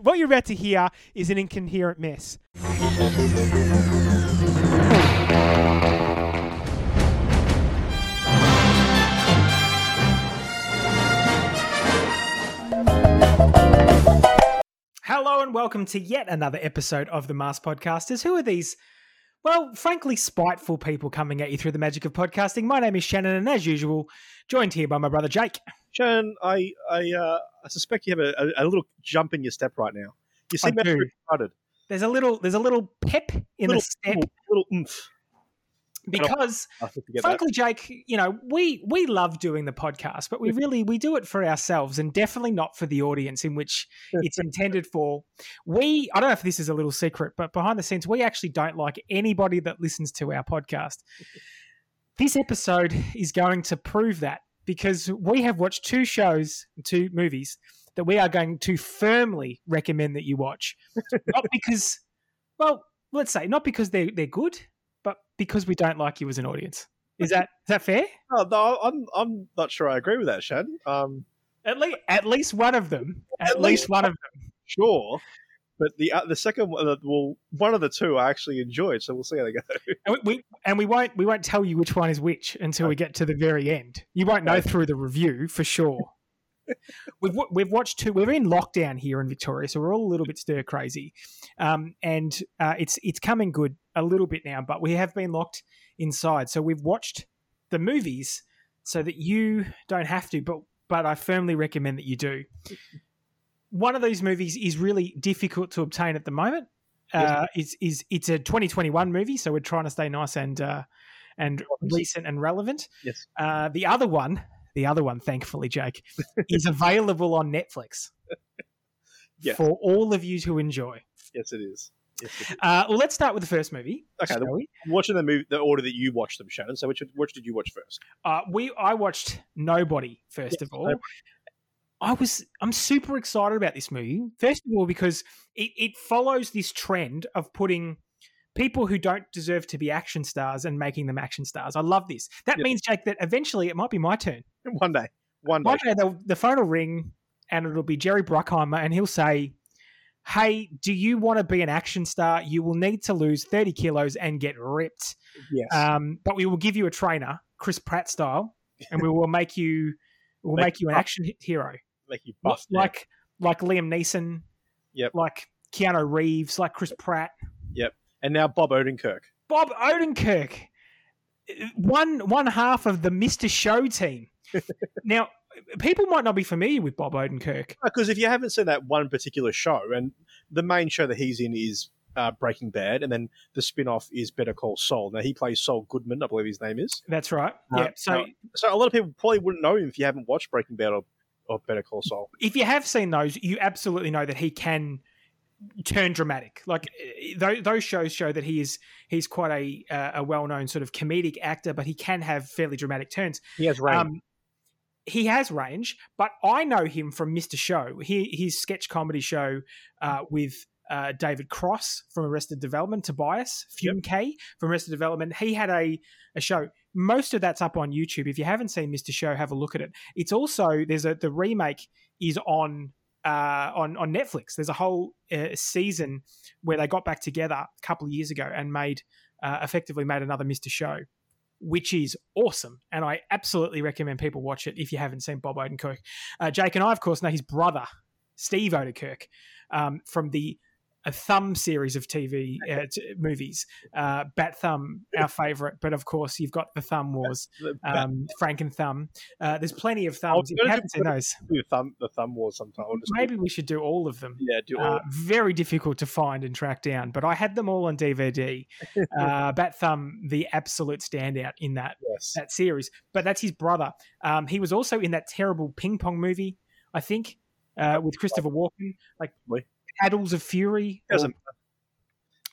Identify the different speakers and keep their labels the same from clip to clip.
Speaker 1: what you're about to hear is an incoherent mess. Hello and welcome to yet another episode of the Mars Podcasters. Who are these, well, frankly, spiteful people coming at you through the magic of podcasting? My name is Shannon, and as usual, joined here by my brother Jake.
Speaker 2: Shannon, I I, uh, I suspect you have a, a, a little jump in your step right now. You seem very excited.
Speaker 1: There's a little, there's a little pep in
Speaker 2: little,
Speaker 1: the step.
Speaker 2: little, little oomph.
Speaker 1: because
Speaker 2: I think to get
Speaker 1: frankly jake you know we we love doing the podcast but we really we do it for ourselves and definitely not for the audience in which it's intended for. We i don't know if this is a little secret but behind the scenes we actually don't like anybody that listens to our podcast. This episode is going to prove that because we have watched two shows two movies that we are going to firmly recommend that you watch not because well let's say not because they're they're good but because we don't like you as an audience. Is that is that fair?
Speaker 2: Oh, no, I'm I'm not sure I agree with that, Shannon. Um,
Speaker 1: At least at least one of them. At,
Speaker 2: At
Speaker 1: least
Speaker 2: least
Speaker 1: one of them.
Speaker 2: sure, but the uh, the second one, uh, well, one of the two I actually enjoyed, so we'll see how they go.
Speaker 1: And we, we and we won't we won't tell you which one is which until we get to the very end. You won't know through the review for sure. we've we've watched two. We're in lockdown here in Victoria, so we're all a little bit stir crazy, um, and uh, it's it's coming good a little bit now. But we have been locked inside, so we've watched the movies so that you don't have to. But but I firmly recommend that you do. One of these movies is really difficult to obtain at the moment. Uh, is is it's a 2021 movie, so we're trying to stay nice and uh, and recent and relevant.
Speaker 2: Yes.
Speaker 1: Uh, the other one, the other one, thankfully, Jake, is available on Netflix
Speaker 2: Yes.
Speaker 1: for all of you to enjoy.
Speaker 2: Yes, it is. Yes, it is.
Speaker 1: Uh, well, let's start with the first movie.
Speaker 2: Okay, the- watching the movie, the order that you watched them, Shannon. So which which did you watch first?
Speaker 1: Uh, we I watched Nobody first of all.
Speaker 2: Nobody.
Speaker 1: I was I'm super excited about this movie. First of all, because it, it follows this trend of putting people who don't deserve to be action stars and making them action stars. I love this. That
Speaker 2: Yep.
Speaker 1: means, Jake, that eventually it might be my turn.
Speaker 2: One day, one day.
Speaker 1: One day the, the phone will ring and it'll be Jerry Bruckheimer and he'll say, Hey, do you want to be an action star? You will need to lose 30 kilos and get ripped.
Speaker 2: Yes.
Speaker 1: Um, but we will give you a trainer, Chris Pratt style, and we will make you we'll
Speaker 2: Make
Speaker 1: make you an action hero.
Speaker 2: You
Speaker 1: Like
Speaker 2: buff. now.
Speaker 1: like, like Liam Neeson.
Speaker 2: Yep.
Speaker 1: Like Keanu Reeves, like Chris Pratt. Yep.
Speaker 2: And now Bob Odenkirk.
Speaker 1: Bob Odenkirk, one one half of the Mr. Show team. now, people might not be familiar with Bob Odenkirk.
Speaker 2: Because if you haven't seen that one particular show, and the main show that he's in is uh, Breaking Bad, and then the spin off is Better Call Saul. Now, he plays Saul Goodman, I believe his name is.
Speaker 1: That's right.
Speaker 2: Uh,
Speaker 1: yeah. So
Speaker 2: uh, So, a lot of people probably wouldn't know him if you haven't watched Breaking Bad or, or Better Call Saul.
Speaker 1: if you have seen those, you absolutely know that he can turn dramatic. Like eh, those, those shows show that he is he's quite a uh, a well known sort of comedic actor, but he can have fairly dramatic turns.
Speaker 2: He has range.
Speaker 1: Um, he has range, but I know him from Mr. Show. He, his sketch comedy show uh, with uh, David Cross from Arrested Development, Tobias Fünke from Arrested Development. He had a, a show. Most of that's up on YouTube. If you haven't seen Mr. Show, have a look at it. It's also there's a the remake is on uh, on on Netflix. There's a whole uh, season where they got back together a couple of years ago and made uh, effectively made another Mr. Show which is awesome. And I absolutely recommend people watch it if you haven't seen Bob Odenkirk. Uh, Jake and I, of course, know his brother, Steve Odenkirk, um, from the a Thumb series of TV uh, t- movies. Uh, Bat Thumb, our favorite, but of course, you've got the Thumb Wars, um, Frank and Thumb. Uh, there's plenty of thumbs. If you haven't seen those,
Speaker 2: the thumb, the thumb wars sometime.
Speaker 1: Maybe we should do all of them.
Speaker 2: yeah, do all.
Speaker 1: Uh, very difficult to find and track down, but I had them all on DVD. Uh, Bat Thumb, the absolute standout in that
Speaker 2: yes.
Speaker 1: that series. But that's his brother. Um, he was also in that terrible ping pong movie, I think, uh, with Christopher Walken, like? Paddles of Fury.
Speaker 2: Doesn't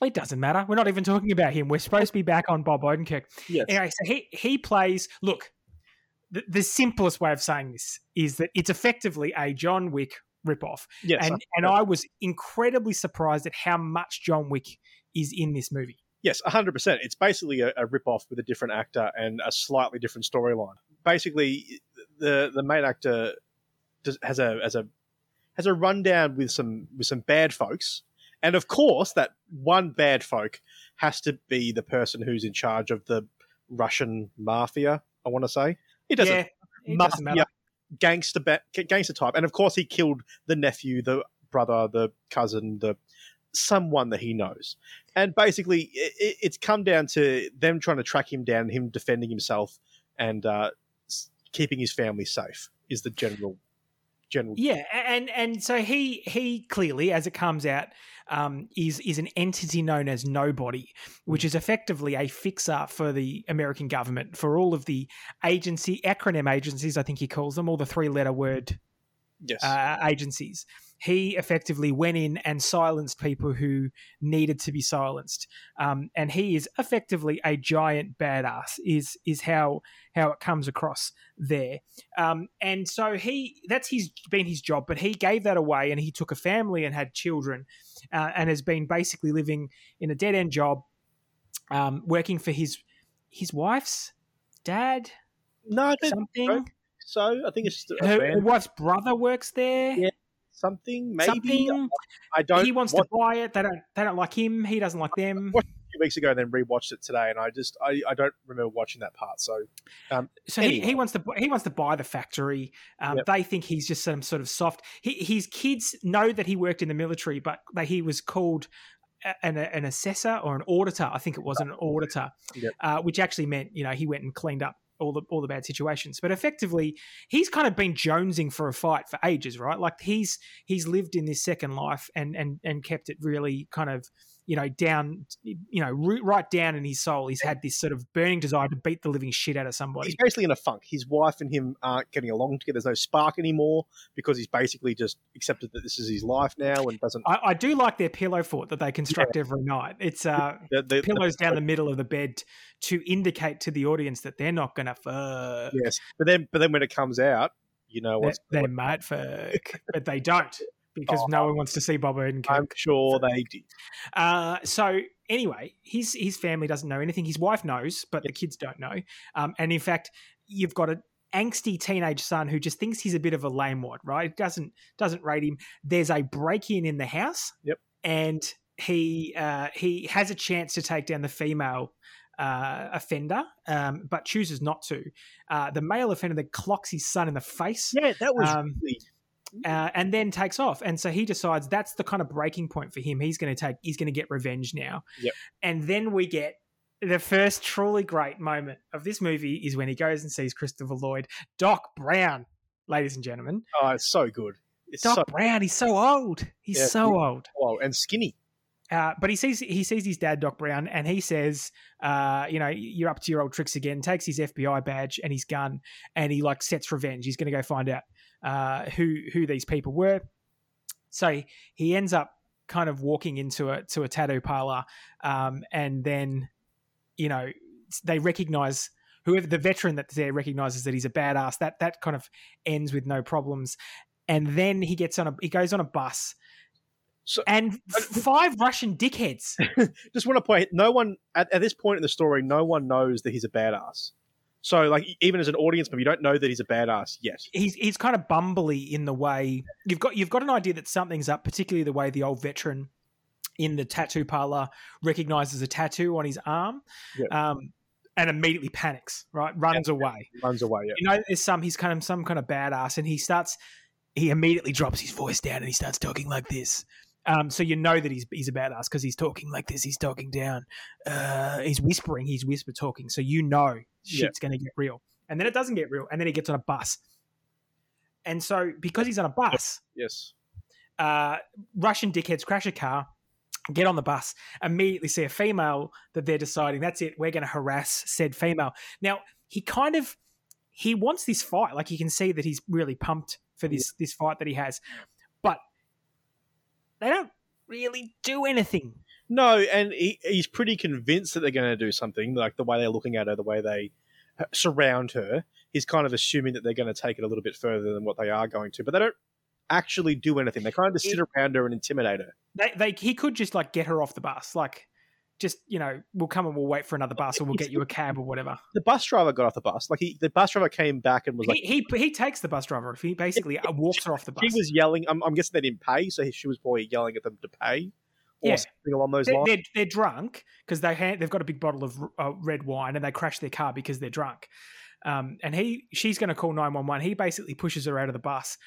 Speaker 1: it doesn't matter. We're not even talking about him. We're supposed to be back on Bob Odenkirk.
Speaker 2: yes.
Speaker 1: Anyway, so he he plays. Look, the, the simplest way of saying this is that it's effectively a John Wick ripoff,
Speaker 2: yes.
Speaker 1: and and I was incredibly surprised at how much John Wick is in this movie.
Speaker 2: Yes, hundred percent. It's basically a, a rip-off with a different actor and a slightly different storyline. Basically, the the main actor does, has a has a has a rundown with some with some bad folks, and of course that one bad folk has to be the person who's in charge of the Russian mafia. I want to say it doesn't
Speaker 1: yeah, it doesn't
Speaker 2: mafia
Speaker 1: matter.
Speaker 2: gangster ba- gangster type, and of course he killed the nephew, the brother, the cousin, the someone that he knows, and basically it- it's come down to them trying to track him down, him defending himself, and uh, keeping his family safe is the general general.
Speaker 1: Yeah, and and so he he clearly, as it comes out, um, is is an entity known as Nobody, which is effectively a fixer for the American government for all of the agency acronym agencies. I think he calls them all the three letter word
Speaker 2: Yes,
Speaker 1: uh, agencies. He effectively went in and silenced people who needed to be silenced, um, and he is effectively a giant badass. Is is how how it comes across there. Um, and so he that's his been his job, but he gave that away, and he took a family and had children, uh, and has been basically living in a dead end job, um, working for his his wife's dad
Speaker 2: no,
Speaker 1: something.
Speaker 2: so. I think it's just
Speaker 1: Her, her wife's brother works there.
Speaker 2: Yeah, something maybe.
Speaker 1: something.
Speaker 2: I don't.
Speaker 1: he wants
Speaker 2: what,
Speaker 1: to buy it. They don't. They don't like him. He doesn't like them.
Speaker 2: A few weeks ago, and then rewatched it today, and I just I, I don't remember watching that part. So
Speaker 1: So he,
Speaker 2: Anyway.
Speaker 1: he wants to. He wants to buy the factory. Um,
Speaker 2: Yep.
Speaker 1: They think he's just some sort of soft. He, his kids know that he worked in the military, but they, he was called an, an assessor or an auditor. I think it was an auditor,
Speaker 2: Yep.
Speaker 1: uh, which actually meant you know he went and cleaned up all the all the bad situations. But effectively, he's kind of been jonesing for a fight for ages, right? Like he's he's lived in this second life and and and kept it really kind of you know down you know ri- right down in his soul. He's had this sort of burning desire to beat the living shit out of somebody.
Speaker 2: he's basically in a funk. His wife and him aren't getting along together. There's no spark anymore because he's basically just accepted that this is his life now and doesn't.
Speaker 1: I, I do like their pillow fort that they construct every night. It's uh,
Speaker 2: The, the,
Speaker 1: pillows down the middle of the bed to indicate to the audience that they're not going to fuck.
Speaker 2: yes, but then but then when it comes out, you know
Speaker 1: They, they might fuck, but they don't because
Speaker 2: Oh.
Speaker 1: no one wants to see Bob Odenkirk.
Speaker 2: I'm sure they did.
Speaker 1: Uh, so anyway, his his family doesn't know anything. His wife knows, but the kids don't know. Um, and in fact, you've got a angsty teenage son who just thinks he's a bit of a lame wad, right? Doesn't doesn't rate him. There's a break in in the house.
Speaker 2: Yep.
Speaker 1: And he uh, he has a chance to take down the female. Uh, offender, um, but chooses not to. Uh, the male offender then clocks his son in the face
Speaker 2: Yeah, that was
Speaker 1: Um,
Speaker 2: really.
Speaker 1: Uh, and then takes off. And so he decides that's the kind of breaking point for him. He's going to take, he's going to get revenge now.
Speaker 2: Yep.
Speaker 1: And then we get the first truly great moment of this movie is when he goes and sees Christopher Lloyd, Doc Brown, ladies and gentlemen.
Speaker 2: Oh, it's so good. It's
Speaker 1: Doc
Speaker 2: so
Speaker 1: Brown, he's so old. He's
Speaker 2: Yeah,
Speaker 1: so old.
Speaker 2: well and skinny.
Speaker 1: Uh, but he sees he sees his dad, Doc Brown, and he says, uh, "You know, you're up to your old tricks again." Takes his FBI badge and his gun, and he like sets revenge. He's going to go find out uh, who who these people were. So he ends up kind of walking into a to a tattoo parlor, um, and then you know they recognize whoever the veteran that's there recognizes that he's a badass. That that kind of ends with no problems, and then he gets on a he goes on a bus.
Speaker 2: So-
Speaker 1: and f- five Russian dickheads.
Speaker 2: Just want to point. No one at, at this point in the story, no one knows that he's a badass. So, like, even as an audience member, you don't know that he's a badass yet.
Speaker 1: He's he's kind of bumbly in the way you've got you've got an idea that something's up, particularly the way the old veteran in the tattoo parlor recognizes a tattoo on his arm,
Speaker 2: Yep.
Speaker 1: um, and immediately panics. Right, runs away.
Speaker 2: Runs away. Yeah.
Speaker 1: You know, there's some he's kind of some kind of badass, and he starts he immediately drops his voice down and he starts talking like this. Um, so you know that he's he's a badass because he's talking like this. He's talking down. Uh, he's whispering. He's whisper talking. So you know
Speaker 2: Yeah.
Speaker 1: shit's going to get real. And then it doesn't get real. And then he gets on a bus. And so because he's on a bus,
Speaker 2: Yes.
Speaker 1: uh, Russian dickheads crash a car, get on the bus, immediately see a female that they're deciding that's it. We're going to harass said female. Now he kind of he wants this fight. Like you can see that he's really pumped for this this fight that he has, they don't really do anything.
Speaker 2: No, and he, he's pretty convinced that they're going to do something, like the way they're looking at her, the way they uh, surround her. He's kind of assuming that they're going to take it a little bit further than what they are going to, but they don't actually do anything. They kind of just sit around her and intimidate her.
Speaker 1: They, they he could just like get her off the bus, like just you know, we'll come and we'll wait for another bus, or we'll get you a cab or whatever.
Speaker 2: The bus driver got off the bus. Like he, the bus driver came back and was like,
Speaker 1: he, he he takes the bus driver. Off. He basically uh, walks her off the bus.
Speaker 2: He was yelling. I'm, I'm guessing they didn't pay, so he, she was probably yelling at them to pay, or
Speaker 1: Yeah.
Speaker 2: something along those
Speaker 1: They're,
Speaker 2: lines.
Speaker 1: they're, they're drunk because they ha- they've got a big bottle of uh, red wine and they crash their car because they're drunk. Um, and he she's going to call nine one one. He basically pushes her out of the bus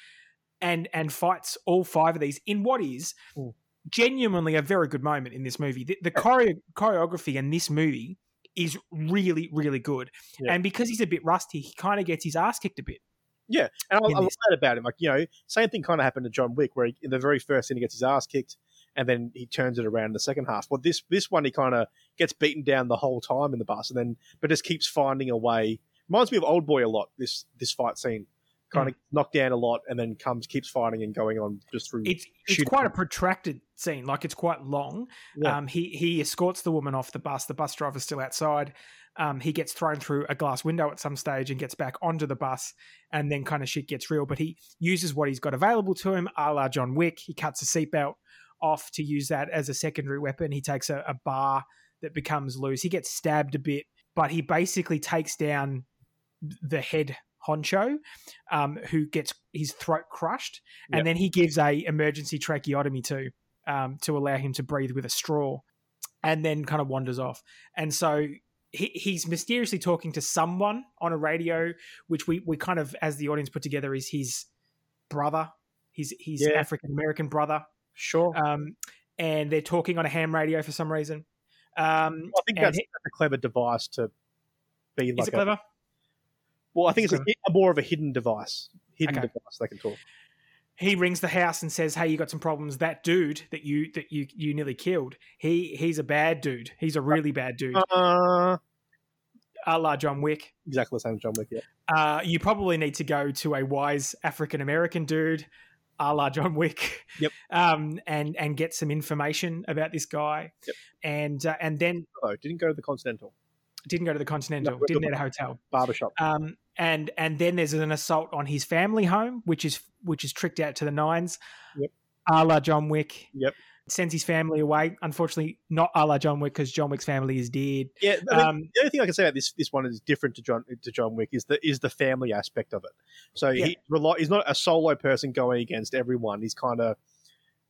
Speaker 1: and and fights all five of these in what is
Speaker 2: Mm.
Speaker 1: Genuinely a very good moment in this movie. The, the choreo- choreography in this movie is really really good.
Speaker 2: Yeah.
Speaker 1: And because he's a bit rusty, he kind of gets his ass kicked a bit.
Speaker 2: Yeah, and I, I love that about him. Like you know, same thing kind of happened to John Wick, where he, in the very first scene he gets his ass kicked, and then he turns it around in the second half. Well, this this one he kind of gets beaten down the whole time in the bus, and then but just keeps finding a way. Reminds me of Old Boy a lot. This this fight scene kind of knocked down a lot, and then comes keeps fighting and going on just through.
Speaker 1: It's it's
Speaker 2: Shooting.
Speaker 1: quite a protracted scene, like it's quite long.
Speaker 2: Yeah.
Speaker 1: Um, he he escorts the woman off the bus. The bus driver's still outside. Um, he gets thrown through a glass window at some stage and gets back onto the bus, and then kind of shit gets real. But he uses what he's got available to him, a la John Wick. He cuts a seatbelt off to use that as a secondary weapon. He takes a, a bar that becomes loose. He gets stabbed a bit, but he basically takes down the head honcho, um, who gets his throat crushed, and
Speaker 2: Yep.
Speaker 1: then he gives a emergency tracheotomy to um, to allow him to breathe with a straw, and then kind of wanders off. And so he, he's mysteriously talking to someone on a radio, which we we kind of as the audience put together is his brother, his his
Speaker 2: Yeah.
Speaker 1: African American brother,
Speaker 2: sure,
Speaker 1: um, and they're talking on a ham radio for some reason. Um,
Speaker 2: I think that's,
Speaker 1: he-
Speaker 2: that's a clever device to be
Speaker 1: is
Speaker 2: like.
Speaker 1: it
Speaker 2: A,
Speaker 1: clever?
Speaker 2: Well, I think
Speaker 1: Is
Speaker 2: it's a, more of a hidden device. Hidden
Speaker 1: Okay.
Speaker 2: device they can talk.
Speaker 1: he rings the house and says, "Hey, you got some problems. That dude that you that you you nearly killed. He he's a bad dude. He's a really bad dude.
Speaker 2: Uh,
Speaker 1: a la John Wick.
Speaker 2: exactly the same as John Wick. Yeah.
Speaker 1: Uh, you probably need to go to a wise African American dude, a la John Wick.
Speaker 2: Yep.
Speaker 1: Um, and and get some information about this guy.
Speaker 2: Yep.
Speaker 1: And uh, and then
Speaker 2: Oh, didn't go to the Continental
Speaker 1: didn't go to the Continental.
Speaker 2: No,
Speaker 1: didn't get a hotel.
Speaker 2: barbershop.
Speaker 1: Um, and and then there's an assault on his family home, which is which is tricked out to the nines.
Speaker 2: Yep.
Speaker 1: A la John Wick.
Speaker 2: Yep.
Speaker 1: Sends his family away. Unfortunately, not a la John Wick because John Wick's family is dead.
Speaker 2: Yeah, I think
Speaker 1: Um,
Speaker 2: the only thing I can say about this this one is different to John to John Wick is the is the family aspect of it. So
Speaker 1: Yeah.
Speaker 2: he he's not a solo person going against everyone. He's kind of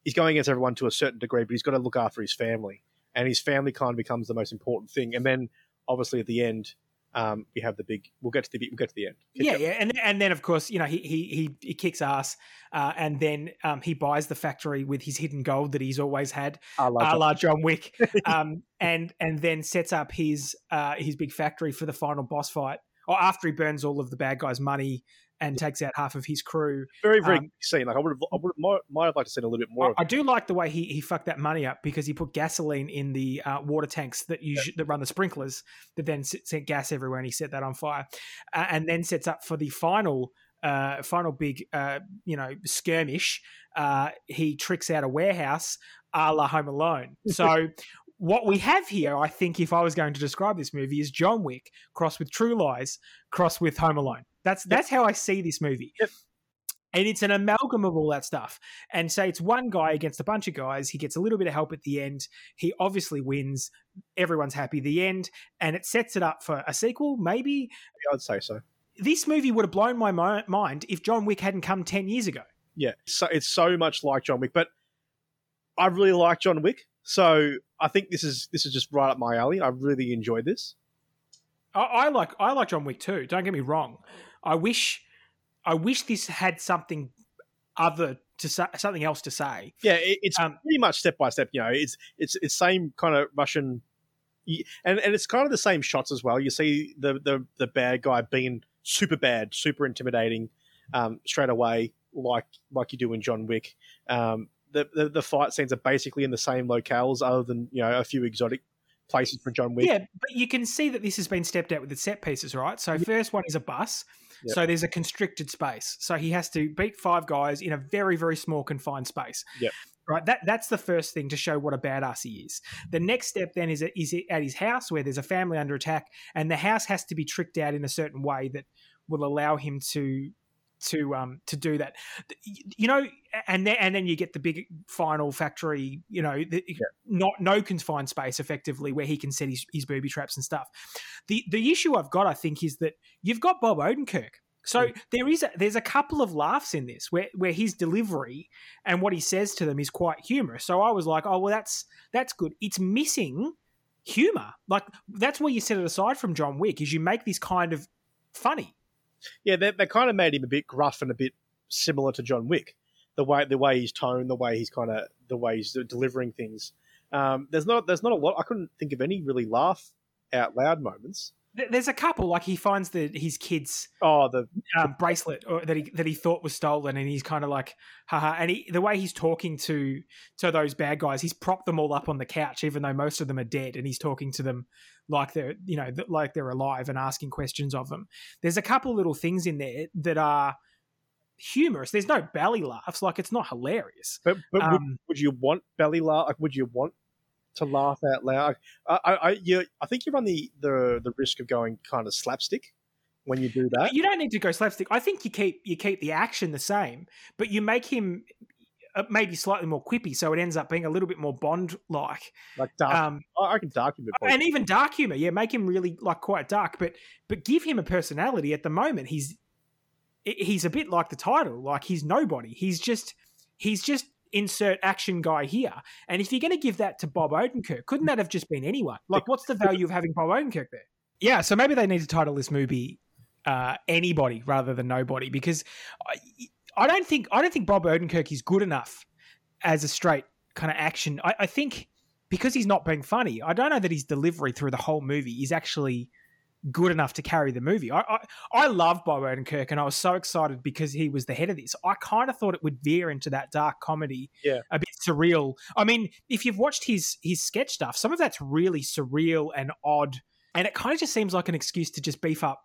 Speaker 2: he's going against everyone to a certain degree, but he's got to look after his family, and his family kind of becomes the most important thing. And then obviously at the end, um, we have the big. We'll get to the we'll get to the end. Keep
Speaker 1: yeah,
Speaker 2: going.
Speaker 1: yeah, and and then of course you know he he he, he kicks ass, uh, and then um, he buys the factory with his hidden gold that he's always had, a
Speaker 2: John-
Speaker 1: la John Wick, um, and and then sets up his uh, his big factory for the final boss fight, or after he burns all of the bad guys' money and takes out half of his crew.
Speaker 2: very very
Speaker 1: um,
Speaker 2: scene. Like I would have I would have, might, might have liked to see a little bit more.
Speaker 1: I, I do like the way he, he fucked that money up because he put gasoline in the uh, water tanks that you that run the sprinklers that then sent gas everywhere, and he set that on fire, uh, and then sets up for the final uh, final big uh, you know skirmish. Uh, he tricks out a warehouse, a la Home Alone. So. What we have here, I think, if I was going to describe this movie, is John Wick crossed with True Lies, crossed with Home Alone. That's that's how I see this movie.
Speaker 2: Yep.
Speaker 1: And it's an amalgam of all that stuff and say it's one guy against a bunch of guys. He gets a little bit of help at the end. He obviously wins. Everyone's happy. The end, and it sets it up for a sequel. Maybe
Speaker 2: I'd say so.
Speaker 1: this movie would have blown my mind if John Wick hadn't come ten years ago.
Speaker 2: Yeah, so it's so much like John Wick, but I really like John Wick, so I think this is this is just right up my alley. I really enjoyed this.
Speaker 1: I, I like I like John Wick too. Don't get me wrong. I wish I wish this had something other to say, something else to say.
Speaker 2: Yeah, it, it's
Speaker 1: Um,
Speaker 2: pretty much step by step. You know, it's it's it's same kind of Russian, and and it's kind of the same shots as well. You see the the the bad guy being super bad, super intimidating, um, straight away, like like you do in John Wick. Um, the, the the fight scenes are basically in the same locales, other than you know a few exotic places for John Wick.
Speaker 1: Yeah, but you can see that this has been stepped out with the set pieces, right? So first one is a bus.
Speaker 2: Yep.
Speaker 1: So there's a constricted space. So he has to beat five guys in a very, very small confined space.
Speaker 2: Yep.
Speaker 1: Right. That that's the first thing to show what a badass he is. The next step then is is at his house where there's a family under attack, and the house has to be tricked out in a certain way that will allow him to to um to do that. You know, and then and then you get the big final factory. You know, the, yeah. not no confined space effectively where he can set his, his booby traps and stuff. The the issue I've got, I think, is that you've got Bob Odenkirk. So there is a, there's a couple of laughs in this where where his delivery and what he says to them is quite humorous. So I was like, oh well, that's that's good. It's missing humor. Like that's where you set it aside from John Wick is you make this kind of funny.
Speaker 2: Yeah, they, they kind of made him a bit gruff and a bit similar to John Wick. The way the way he's toned, the way he's kind of the way he's delivering things. Um, there's not there's not a lot. I couldn't think of any really laugh out loud moments.
Speaker 1: There's a couple like he finds the his kid's
Speaker 2: oh the
Speaker 1: um, bracelet or, that he that he thought was stolen, and he's kind of like haha. And he, the way he's talking to to those bad guys, he's propped them all up on the couch, even though most of them are dead, and he's talking to them like they're you know like they're alive and asking questions of them. There's a couple little things in there that are humorous. There's no belly laughs, like it's not hilarious.
Speaker 2: But, but um, would, would, you want belly laugh? Like, would you want to laugh out loud. I, I, you, I think you run the, the the risk of going kind of slapstick when you do that.
Speaker 1: You don't need to go slapstick. I think you keep you keep the action the same, but you make him uh, maybe slightly more quippy, so it ends up being a little bit more Bond like.
Speaker 2: Like dark. Um, I can dark humor,
Speaker 1: and even dark humor. Yeah, make him really like quite dark, but but give him a personality. At the moment, he's he's a bit like the title. Like he's nobody. He's just he's just insert action guy here. And if you're going to give that to Bob Odenkirk, couldn't that have just been anyone? Like, what's the value of having Bob Odenkirk there? Yeah, so maybe they need to title this movie uh, "Anybody" rather than "Nobody" because I, I, don't think I don't think Bob Odenkirk is good enough as a straight kind of action. I, I think because he's not being funny, I don't know that his delivery through the whole movie is actually good enough to carry the movie. I, I, I love Bob Odenkirk, and I was so excited because he was the head of this. I kind of thought it would veer into that dark comedy,
Speaker 2: yeah,
Speaker 1: a bit surreal. I mean, if you've watched his his sketch stuff, some of that's really surreal and odd, and it kind of just seems like an excuse to just beef up.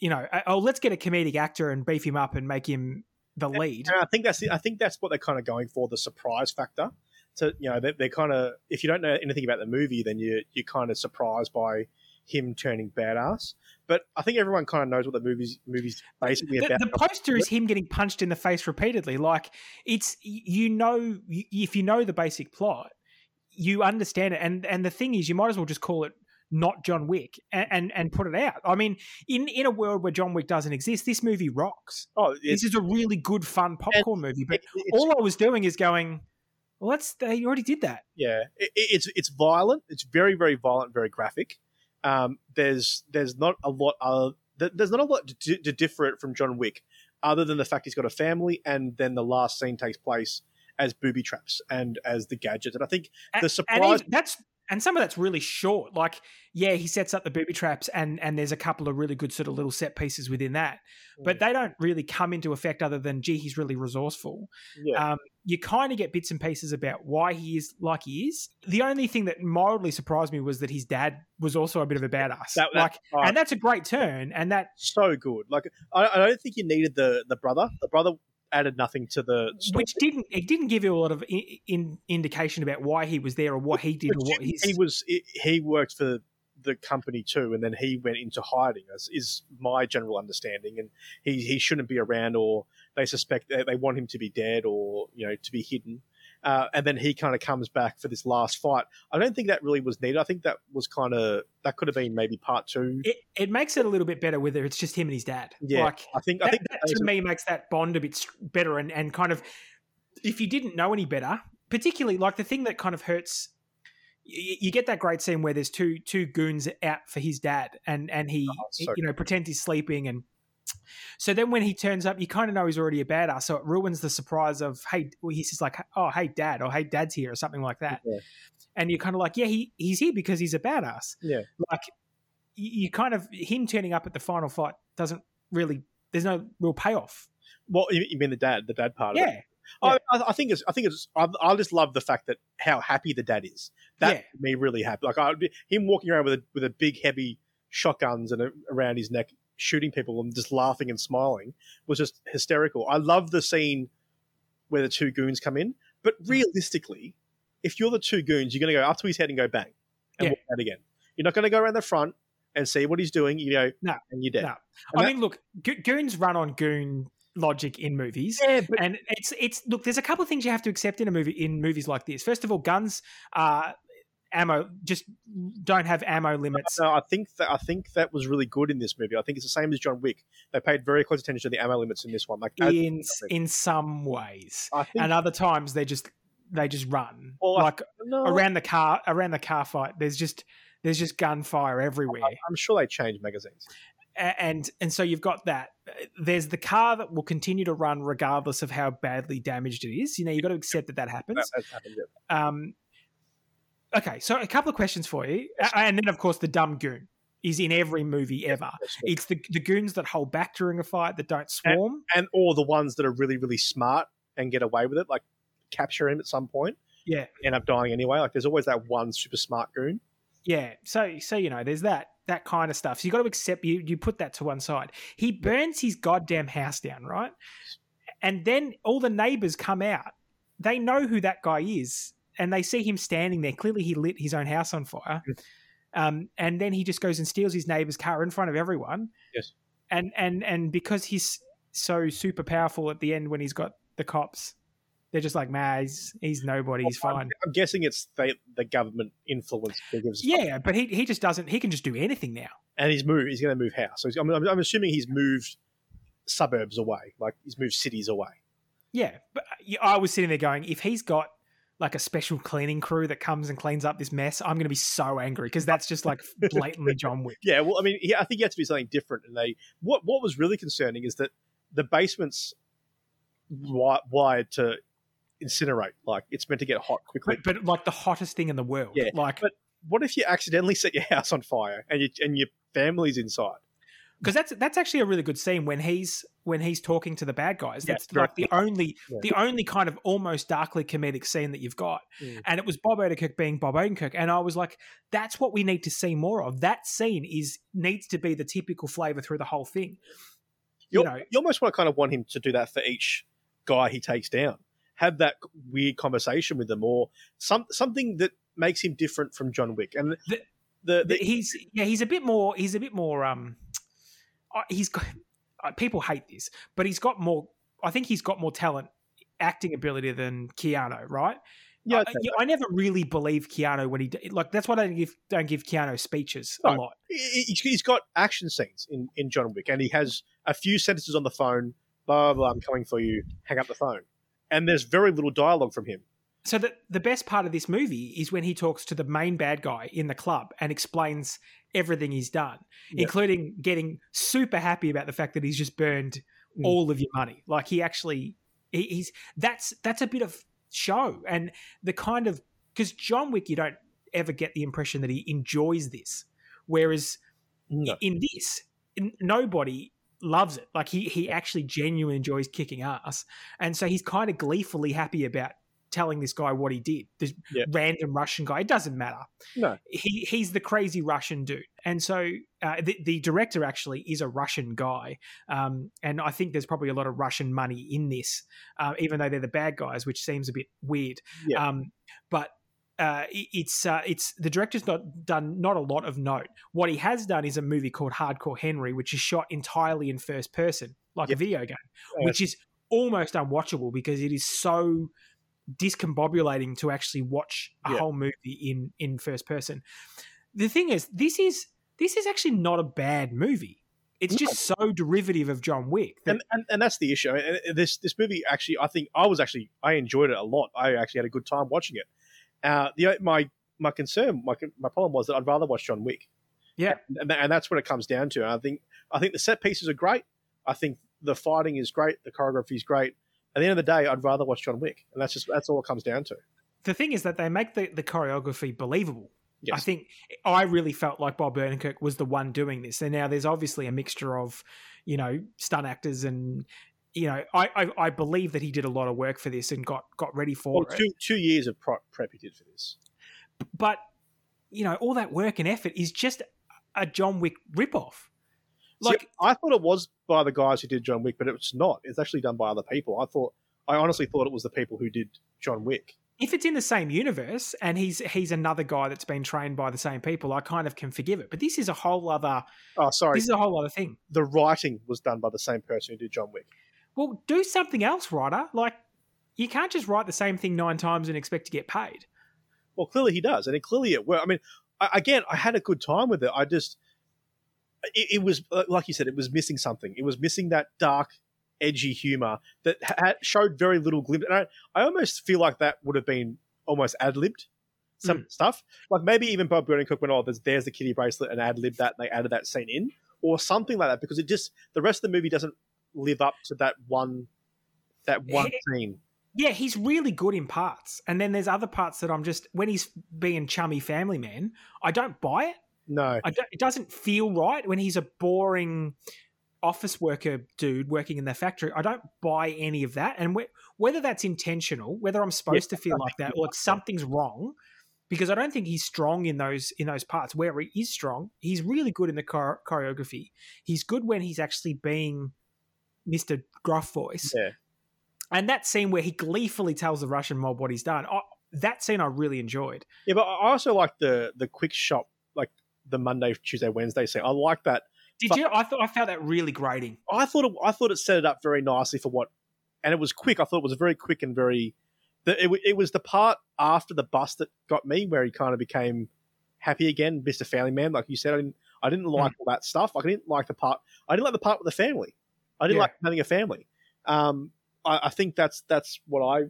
Speaker 1: You know, oh, let's get a comedic actor and beef him up and make him the lead.
Speaker 2: And I think that's I think that's what they're kind of going for the surprise factor. To you know, they're, they're kind of if you don't know anything about the movie, then you you're kind of surprised by him turning badass. But I think everyone kind of knows what the movie's movie's basically
Speaker 1: the,
Speaker 2: about.
Speaker 1: The poster is him getting punched in the face repeatedly. Like it's you know if you know the basic plot, you understand it. And and the thing is, you might as well just call it not John Wick and, and, and put it out. I mean, in in a world where John Wick doesn't exist, this movie rocks.
Speaker 2: Oh,
Speaker 1: this is a really good, fun popcorn movie. But all I was doing is going. Well, that's they already did that.
Speaker 2: Yeah, it, it's it's violent. It's very very violent, very graphic um, there's there's not a lot of there's not a lot to, to, differ it from John Wick, other than the fact he's got a family, and then the last scene takes place as booby traps and as the gadgets. And I think the surprise
Speaker 1: that's and some of that's really short. Like, yeah, he sets up the booby traps, and and there's a couple of really good sort of little set pieces within that, but mm. they don't really come into effect other than gee, he's really resourceful.
Speaker 2: Yeah.
Speaker 1: Um, you kind of get bits and pieces about why he is like he is. The only thing that mildly surprised me was that his dad was also a bit of a badass. That, that, like, uh, and that's a great turn, and that
Speaker 2: so good. Like, I, I don't think you needed the the brother. The brother added nothing to the
Speaker 1: story. which didn't it didn't give you a lot of in, in indication about why he was there or what he did or what
Speaker 2: he was he worked for the company too and then he went into hiding is, is my general understanding and he he shouldn't be around or they suspect they want him to be dead or you know to be hidden uh, and then he kind of comes back for this last fight. I don't think that really was needed. I think that was kind of that could have been maybe part two.
Speaker 1: It, it makes it a little bit better whether it's just him and his dad.
Speaker 2: Yeah, like, I think
Speaker 1: that,
Speaker 2: I think
Speaker 1: that, that to me makes that bond a bit better and and kind of if you didn't know any better, particularly like the thing that kind of hurts you get that great scene where there's two two goons out for his dad and and he, oh, so you know pretends he's sleeping and so then when he turns up, you kind of know he's already a badass. So it ruins the surprise of, hey, well, he's just like, oh, hey, dad, or hey, dad's here, or something like that.
Speaker 2: Yeah.
Speaker 1: And you're kind of like, yeah, he, he's here because he's a badass.
Speaker 2: Yeah.
Speaker 1: Like, you kind of, him turning up at the final fight doesn't really, there's no real payoff.
Speaker 2: Well, you mean the dad, the dad part
Speaker 1: yeah.
Speaker 2: of it? Yeah. I, I, think it's. I think it's. I, I, just love the fact that how happy the dad is. That yeah. made me really happy. Like I, him walking around with a with a big heavy shotguns and a, around his neck, shooting people and just laughing and smiling was just hysterical. I love the scene where the two goons come in, but mm. realistically, if you're the two goons, you're going to go up to his head and go bang and yeah. walk out again. You're not going to go around the front and see what he's doing, you know,
Speaker 1: No,
Speaker 2: and you're dead.
Speaker 1: no.
Speaker 2: And
Speaker 1: I
Speaker 2: that-
Speaker 1: mean, look, go- goons run on goon logic in movies.
Speaker 2: Yeah, but
Speaker 1: and it's it's look. There's a couple of things you have to accept in a movie in movies like this. First of all, guns, uh, ammo just don't have ammo limits.
Speaker 2: no, I think that I think that was really good in this movie. I think it's the same as John Wick. They paid very close attention to the ammo limits in this one. Like,
Speaker 1: in in some ways,
Speaker 2: think
Speaker 1: and other times they just they just run
Speaker 2: Well, I-
Speaker 1: like
Speaker 2: no,
Speaker 1: around the car around the car fight. There's just there's just gunfire everywhere.
Speaker 2: I'm sure they change magazines.
Speaker 1: And and so you've got that. There's the car that will continue to run regardless of how badly damaged it is. You know, you've got to accept that that happens.
Speaker 2: That, happened. yeah.
Speaker 1: Um, okay, so a couple of questions for you, and then of course the dumb goon is in every movie ever. It's the the goons that hold back during a fight that don't swarm.
Speaker 2: and or the ones that are really really smart and get away with it, like capture him at some point,
Speaker 1: Yeah,
Speaker 2: end up dying anyway. Like there's always that one super smart goon.
Speaker 1: yeah. So so you know, there's that that kind of stuff. So you got to accept you you put that to one side. He burns his goddamn house down, right? And then all the neighbors come out. They know who that guy is, and they see him standing there. Clearly, he lit his own house on fire. Um, and then he just goes and steals his neighbor's car in front of everyone.
Speaker 2: Yes.
Speaker 1: And and and because he's so super powerful at the end when he's got the cops, they're just like, man, he's, he's nobody. He's
Speaker 2: I'm-
Speaker 1: fine.
Speaker 2: I'm, guessing it's the the government influence that gives.
Speaker 1: Yeah, but he he just doesn't. He can just do anything now.
Speaker 2: and he's moved. He's going to move house. So he's, I'm, I'm I'm assuming he's moved suburbs away, like he's moved cities away.
Speaker 1: Yeah, but uh, yeah, I was sitting there going, if he's got like a special cleaning crew that comes and cleans up this mess, I'm going to be so angry because that's just like blatantly John Wick.
Speaker 2: Yeah, well, I mean, he, I think he had to be something different. And they, what what was really concerning is that the basement's wi- wired to incinerate. Like it's meant to get hot quickly.
Speaker 1: But, but like the hottest thing in the world.
Speaker 2: Yeah,
Speaker 1: like
Speaker 2: but- what if you accidentally set your house on fire and you, and your family's inside?
Speaker 1: Because that's that's actually a really good scene when he's when he's talking to the bad guys. That's
Speaker 2: very
Speaker 1: like the only
Speaker 2: Yeah.
Speaker 1: the only kind of almost darkly comedic scene that you've got.
Speaker 2: Mm.
Speaker 1: And it was Bob Odenkirk being Bob Odenkirk, and I was like, that's what we need to see more of. That scene is needs to be the typical flavor through the whole thing. You
Speaker 2: You're,
Speaker 1: know,
Speaker 2: you almost want to kind of want him to do that for each guy he takes down. Have that weird conversation with them, or some something that makes him different from John Wick. And the,
Speaker 1: The-
Speaker 2: the, the,
Speaker 1: he's yeah he's a bit more he's a bit more um he's got uh, people hate this but he's got more i think he's got more talent acting ability than keanu right
Speaker 2: yeah,
Speaker 1: I, I never really believe keanu when he like that's why i don't give don't give keanu speeches a lot
Speaker 2: He- he's, he's got action scenes in, in John Wick, and he has a few sentences on the phone. Blah blah. blah I'm coming for you. Hang up the phone. And there's very little dialogue from him.
Speaker 1: So the, the best part of this movie is when he talks to the main bad guy in the club and explains everything he's done
Speaker 2: Yeah.
Speaker 1: including getting super happy about the fact that he's just burned
Speaker 2: Mm.
Speaker 1: all of your money like he actually he, he's that's that's a bit of show and the kind of because john wick you don't ever get the impression that he enjoys this whereas
Speaker 2: No.
Speaker 1: in this n- nobody loves it like he he actually genuinely enjoys kicking ass and so he's kind of gleefully happy about telling this guy what he did this
Speaker 2: Yeah.
Speaker 1: random russian guy it doesn't matter
Speaker 2: No.
Speaker 1: he he's the crazy russian dude and so uh, the, the director actually is a russian guy um, and i think there's probably a lot of russian money in this uh, even though they're the bad guys which seems a bit weird
Speaker 2: Yeah.
Speaker 1: um, but uh, it's uh, it's the director's not done not a lot of note. What he has done is a movie called Hardcore Henry, which is shot entirely in first person, like
Speaker 2: Yeah.
Speaker 1: a video game,
Speaker 2: Uh,
Speaker 1: which is almost unwatchable because it is so discombobulating to actually watch a
Speaker 2: Yeah.
Speaker 1: whole movie in in first person. The thing is, this is this is actually not a bad movie. It's
Speaker 2: No.
Speaker 1: just so derivative of John Wick. That,
Speaker 2: and, and and that's the issue. And this this movie actually, I think I was actually I enjoyed it a lot. I actually had a good time watching it. Uh, the my my concern, my my problem was that I'd rather watch John Wick.
Speaker 1: Yeah.
Speaker 2: and, and that's what it comes down to. And I think I think the set pieces are great. I think the fighting is great. The choreography is great. At the end of the day, I'd rather watch John Wick, and that's just that's all it comes down to.
Speaker 1: the thing is that they make the, the choreography believable. I think I really felt like Bob Odenkirk was the one doing this, and now there's obviously a mixture of, you know, stunt actors and, you know, I I, I believe that he did a lot of work for this and got got ready for
Speaker 2: Well,
Speaker 1: it.
Speaker 2: two two years of prep he did for this.
Speaker 1: But you know, all that work and effort is just a John Wick ripoff.
Speaker 2: See,
Speaker 1: Like,
Speaker 2: I thought it was by the guys who did John Wick, but it's not. It's actually done by other people. I thought I honestly thought it was the people who did John Wick.
Speaker 1: if it's in the same universe and he's he's another guy that's been trained by the same people, I kind of can forgive it. But this is a whole other.
Speaker 2: Oh, sorry.
Speaker 1: This is a whole other thing.
Speaker 2: The writing was done by the same person who did John Wick.
Speaker 1: Well, do something else, writer. Like you can't just write the same thing nine times and expect to get paid.
Speaker 2: Well, clearly he does, and it clearly it. Well, I mean, I, again, I had a good time with it. I just, it, it, was like you said, it was missing something. It was missing that dark, edgy humor that had, showed very little glimpse. And I, I almost feel like that would have been almost ad libbed some mm. stuff. Like maybe even Bob Odenkirk went, "Oh, there's, there's the kitty bracelet," and ad libbed that, and they added that scene in, or something like that, because it just the rest of the movie doesn't live up to that one that one scene
Speaker 1: yeah, he's really good in parts. And then there's other parts that I'm just when he's being chummy family man, I don't buy it.
Speaker 2: No,
Speaker 1: it doesn't feel right when he's a boring office worker dude working in the factory. I don't buy any of that. And wh- whether that's intentional, whether I'm supposed yeah, to feel like that, or something's wrong, because I don't think he's strong in those in those parts. Where he is strong, he's really good in the chore- choreography. He's good when he's actually being Mister Gruff voice.
Speaker 2: Yeah.
Speaker 1: And that scene where he gleefully tells the Russian mob what he's done, oh, that scene I really enjoyed.
Speaker 2: Yeah, but I also like the the quick shot, the Monday, Tuesday, Wednesday scene. I like that.
Speaker 1: Did but you? I thought I found that really grating.
Speaker 2: I thought it, I thought it set it up very nicely for what, and it was quick. I thought it was very quick and very. The, it, it was the part after the bus that got me, where he kind of became happy again, Mister Family Man. Like you said, I didn't I didn't like mm. all that stuff. Like I didn't like the part. I didn't like the part with the family. I didn't yeah. like having a family. Um, I, I think that's that's what I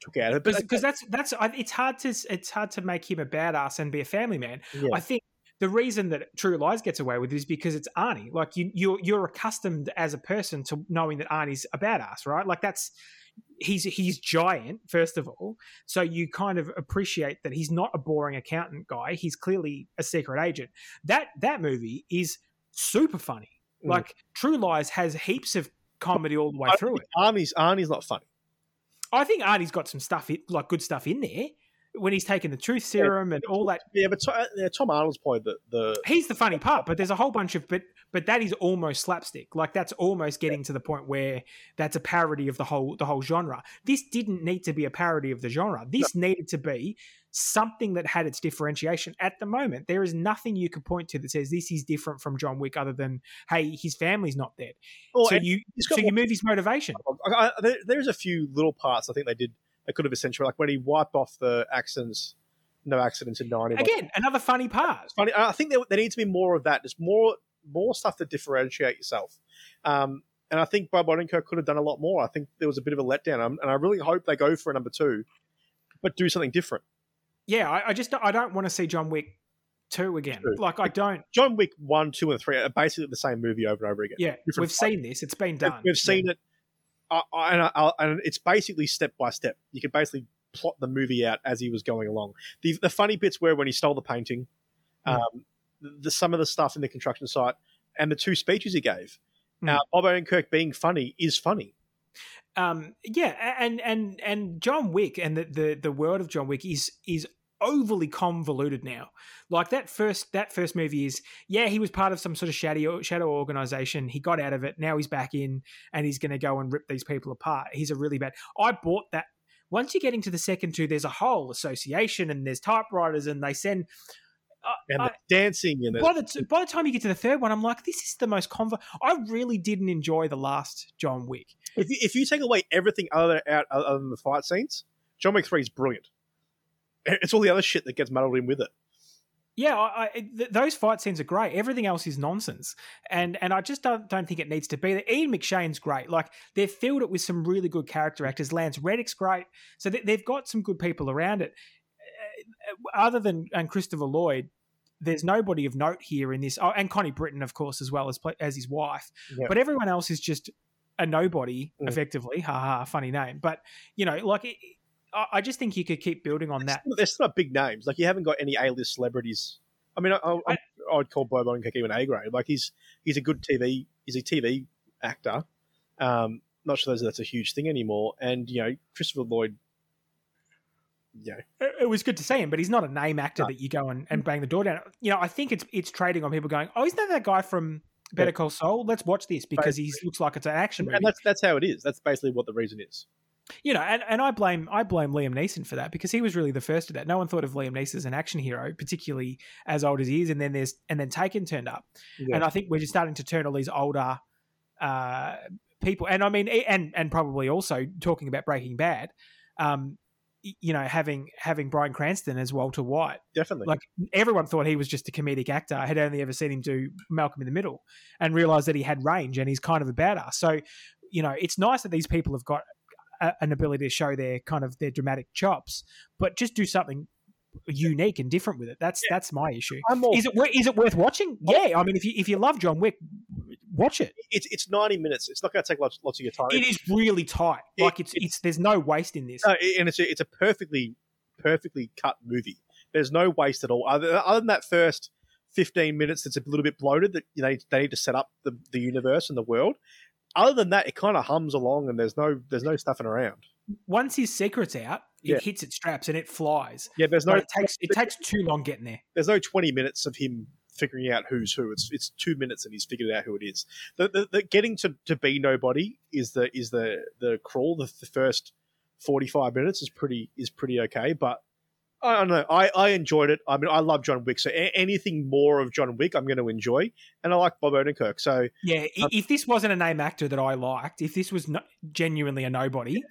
Speaker 2: took out of
Speaker 1: it. Because that's that's it's hard to it's hard to make him a badass and be a family man. Yeah. I think the reason that True Lies gets away with is because it's Arnie. Like you you're you're accustomed as a person to knowing that Arnie's a badass, right? Like that's he's he's giant first of all so you kind of appreciate that he's not a boring accountant guy he's clearly a secret agent that that movie is super funny mm. like true lies has heaps of comedy all the way through it.
Speaker 2: Arnie's Arnie's not funny.
Speaker 1: I think Arnie's got some stuff, like good stuff in there when he's taking the truth serum yeah, and all that.
Speaker 2: Yeah, but uh, yeah, Tom Arnold's point that the
Speaker 1: he's the funny part, but there's a whole bunch of but but that is almost slapstick. Like that's almost getting to the point where that's a parody of the whole the whole genre. This didn't need to be a parody of the genre. This no. needed to be something that had its differentiation. At the moment, there is nothing you could point to that says this is different from John Wick, other than hey, his family's not dead. Well, so you so you move his motivation.
Speaker 2: I, I, there's a few little parts I think they did they could have essentially like when he wiped off the accidents, no accidents in ninety.
Speaker 1: Again, another funny part.
Speaker 2: Funny. I think there, there needs to be more of that. There's more more stuff to differentiate yourself. Um, and I think Bob Odenkirk could have done a lot more. I think there was a bit of a letdown, um, and I really hope they go for a number two, but do something different
Speaker 1: yeah, I, I just I don't want to see John Wick two again. True. Like I don't.
Speaker 2: John Wick one, two, and three are basically the same movie over and over again.
Speaker 1: Yeah, Different we've seen this. It's been done.
Speaker 2: We've seen yeah. it, uh, and, uh, and it's basically step by step. You can basically plot the movie out as he was going along. The the funny bits were when he stole the painting, mm. um, the, the, some of the stuff in the construction site, and the two speeches he gave. Mm. Now, Bob Odenkirk being funny is funny.
Speaker 1: Um, yeah, and and and John Wick and the, the the world of John Wick is is overly convoluted now. Like that first that first movie is yeah he was part of some sort of shadow shadow organization. He got out of it. Now he's back in and he's going to go and rip these people apart. He's a really bad. I bought that. Once you get into the second two, there's a whole association and there's typewriters and they send.
Speaker 2: Uh, and the dancing and
Speaker 1: by the, by the time you get to the third one, I'm like, this is the most convo. I really didn't enjoy the last John Wick.
Speaker 2: If you, if you take away everything other out other than the fight scenes, John Wick Three is brilliant it's all the other shit that gets muddled in with it.
Speaker 1: Yeah, I, I, th- those fight scenes are great. Everything else is nonsense, and and I just don't don't think it needs to be there. Ian McShane's great. Like they've filled it with some really good character actors. Lance Reddick's great, so they, have got some good people around it. Uh, other than and Christopher Lloyd, there's nobody of note here in this. Oh, and Connie Britton, of course, as well as as his wife. But everyone else is just a nobody, mm. effectively. Ha ha, funny name. But you know, like. It, I just think you could keep building on that.
Speaker 2: They're still not big names. Like you haven't got any A-list celebrities. I mean, I, I, I would call Bob Odenkirk even A grade. Like he's he's a good TV. He's a TV actor. Um, not sure that's a huge thing anymore. And you know, Christopher Lloyd. Yeah,
Speaker 1: it, it was good to see him, but he's not a name actor no. that you go and, and bang the door down. You know, I think it's it's trading on people going, "Oh, isn't that that guy from Better. Call Saul? Let's watch this because he looks like it's an action movie."
Speaker 2: And that's that's how it is. That's basically what the reason is.
Speaker 1: You know, and, and I blame I blame Liam Neeson for that because he was really the first of that. No one thought of Liam Neeson as an action hero, particularly as old as he is. And then there's and then Taken turned up,
Speaker 2: Yeah.
Speaker 1: and I think we're just starting to turn all these older uh, people. And I mean, and and probably also talking about Breaking Bad. Um, you know, having having Bryan Cranston as Walter White,
Speaker 2: Definitely.
Speaker 1: like everyone thought he was just a comedic actor. I had only ever seen him do Malcolm in the Middle, and realized that he had range, and he's kind of a badass. So, you know, it's nice that these people have got a, an ability to show their kind of their dramatic chops, but just do something unique and different with it. That's that's my issue.
Speaker 2: All,
Speaker 1: Is it is it worth watching? Yeah, I mean, if you if you love John Wick, watch it.
Speaker 2: it's it's 90 minutes. It's not going to take lots, lots of your time.
Speaker 1: It is really tight.
Speaker 2: It-
Speaker 1: Like it's it's there's no waste in this.
Speaker 2: No, and it's a, it's a perfectly perfectly cut movie. There's no waste at all. Other, other than that first 15 minutes, that's a little bit bloated. That you know they need to set up the, the universe and the world. Other than that, it kind of hums along, and there's no there's no stuffing around.
Speaker 1: Once his secret's out, it
Speaker 2: Yeah.
Speaker 1: hits its straps and it flies.
Speaker 2: Yeah, there's
Speaker 1: No,
Speaker 2: no
Speaker 1: it takes it takes too long getting there.
Speaker 2: there's no 20 minutes of him figuring out who's who. It's it's two minutes and he's figured out who it is. The, the, the getting to, to be nobody is the is the the crawl. The, the first 45 minutes is pretty is pretty okay, but I don't know. I, I enjoyed it. I mean, I love John Wick, so a- anything more of John Wick, I'm going to enjoy, and I like Bob Odenkirk. So
Speaker 1: Yeah,
Speaker 2: Um,
Speaker 1: if this wasn't a name actor that I liked, if this was no, genuinely a nobody,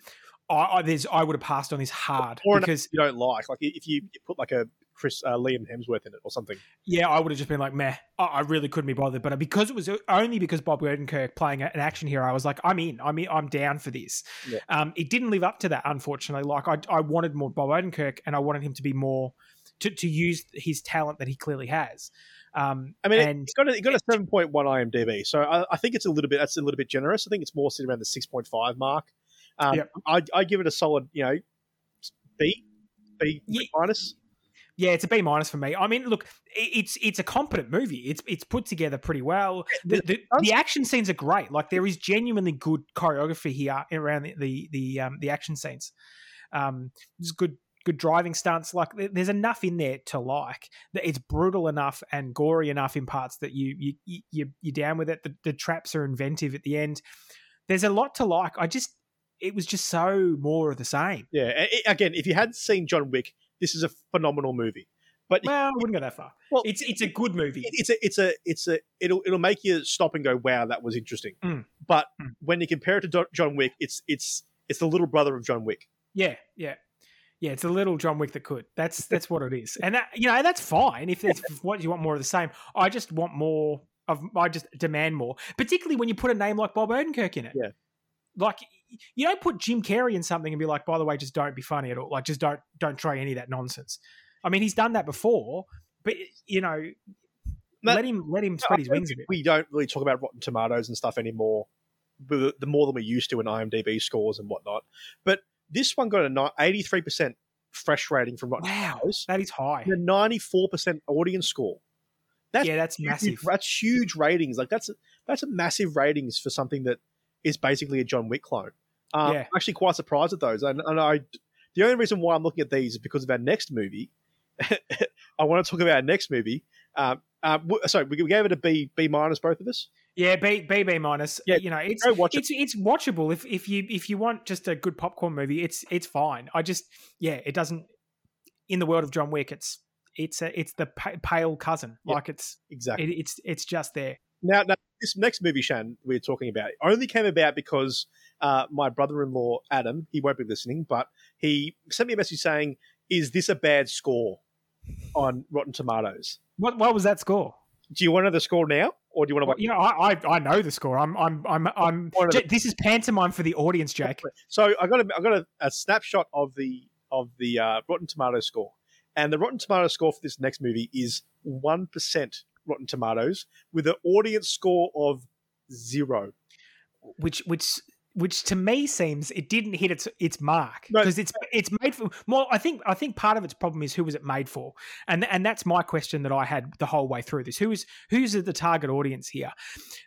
Speaker 1: I, I there's I would have passed on this hard
Speaker 2: Or
Speaker 1: because
Speaker 2: you don't like like if you put like a Chris uh, Liam Hemsworth in it or something.
Speaker 1: yeah, I would have just been like, meh, I, I really couldn't be bothered. But because it was only because Bob Odenkirk playing an action hero, I was like, I'm in, I'm in, I'm down for this.
Speaker 2: Yeah.
Speaker 1: Um, it didn't live up to that, unfortunately. Like I, I wanted more Bob Odenkirk, and I wanted him to be more to to use his talent that he clearly has. Um,
Speaker 2: I mean,
Speaker 1: and
Speaker 2: it's got a, it got a seven point one IMDb, so I, I think it's a little bit that's a little bit generous. I think it's more sitting around the six point five mark. Um,
Speaker 1: Yep.
Speaker 2: I I give it a solid, you know, B, B
Speaker 1: Yeah.
Speaker 2: minus.
Speaker 1: Yeah, it's a B minus for me. I mean, look, it's it's a competent movie. It's it's put together pretty well. The, the, the action scenes are great. Like there is genuinely good choreography here around the the the, um, the action scenes. Um, there's good good driving stunts. Like there's enough in there to like. That It's brutal enough and gory enough in parts that you you you you- you're down with it. The, the traps are inventive at the end. There's a lot to like. I just it was just so more of the same.
Speaker 2: Yeah, again, if you hadn't seen John Wick, this is a phenomenal movie. But
Speaker 1: Well, I wouldn't go that far.
Speaker 2: Well,
Speaker 1: it's it's a good movie.
Speaker 2: it- it's a it's a it's a it'll it'll make you stop and go, wow, that was interesting.
Speaker 1: Mm.
Speaker 2: But
Speaker 1: Mm.
Speaker 2: when you compare it to John Wick, it's it's it's the little brother of John Wick.
Speaker 1: Yeah, yeah, yeah. It's a little John Wick that could. That's that's what it is, and that, you know that's fine if what you want more of the same. I just want more of. I just demand more, particularly when you put a name like Bob Odenkirk in it.
Speaker 2: Yeah.
Speaker 1: Like you don't put Jim Carrey in something and be like, by the way, just don't be funny at all. Like, just don't don't try any of that nonsense. I mean, he's done that before, but you know,
Speaker 2: That-
Speaker 1: let him let him spread his wings a bit.
Speaker 2: We don't really talk about Rotten Tomatoes and stuff anymore, the more than we used to in IMDb scores and whatnot. But this one got a eighty three percent fresh rating from Rotten
Speaker 1: Wow,
Speaker 2: Tomatoes,
Speaker 1: that is high.
Speaker 2: a ninety four percent audience score. That's
Speaker 1: yeah, that's
Speaker 2: huge-
Speaker 1: massive.
Speaker 2: That's huge ratings. Like that's that's a massive ratings for something that is basically a John Wick clone. Um,
Speaker 1: Yeah.
Speaker 2: I'm actually quite surprised at those, and, and I. The only reason why I'm looking at these is because of our next movie. I want to talk about our next movie. Um, uh, w- sorry, we gave it a B B minus, both of us.
Speaker 1: Yeah, B B B minus.
Speaker 2: Yeah,
Speaker 1: you know, it's
Speaker 2: watch it.
Speaker 1: it's it's watchable if if you if you want just a good popcorn movie. It's it's fine. I just yeah, it doesn't. In the world of John Wick, it's it's a, it's the pale cousin. Like it's
Speaker 2: Exactly.
Speaker 1: it, it's it's just there.
Speaker 2: Now, now, this next movie, Shan, we're talking about, only came about because uh, my brother-in-law Adam, he won't be listening, but he sent me a message saying, "Is this a bad score on Rotten Tomatoes?"
Speaker 1: What what was that score?
Speaker 2: Do you want to know the score now, or do you want to
Speaker 1: Well, you know, I, I I know the score. I'm I'm I'm I'm.
Speaker 2: Of the-
Speaker 1: this is pantomime for the audience, Jake.
Speaker 2: So I got a, I got a, a snapshot of the of the uh, Rotten Tomatoes score, and the Rotten Tomatoes score for this next movie is one percent Rotten Tomatoes with an audience score of zero.
Speaker 1: which which which to me seems it didn't hit its its mark
Speaker 2: No.
Speaker 1: because it's it's made for more. I think I think part of its problem is who was it made for, and and that's my question that I had the whole way through this. Who is who's the target audience here?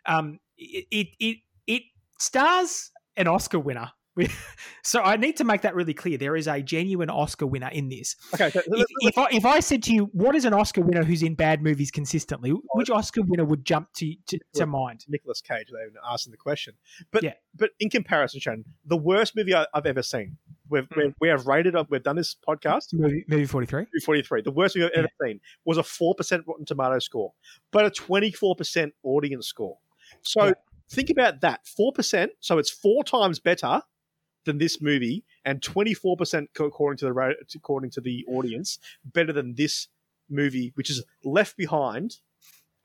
Speaker 1: Um, it it it, it stars an Oscar winner so I need to make that really clear. There is a genuine Oscar winner in this.
Speaker 2: Okay, so
Speaker 1: If, if I if I said to you, what is an Oscar winner who's in bad movies consistently? Which Oscar winner would jump to to, to mind?
Speaker 2: Nicolas Cage. They asking the question, but
Speaker 1: Yeah.
Speaker 2: but in comparison, Shannon, the worst movie I, I've ever seen. We've,
Speaker 1: Mm.
Speaker 2: we've we have rated. We've done this podcast.
Speaker 1: Movie, movie forty three.
Speaker 2: 243. The worst movie I've ever seen was a 4% Rotten Tomato score, but a 24% audience score. So
Speaker 1: Yeah.
Speaker 2: think about that 4%. So it's four times better than this movie, and 24% according to the according to the audience, better than this movie, which is Left Behind,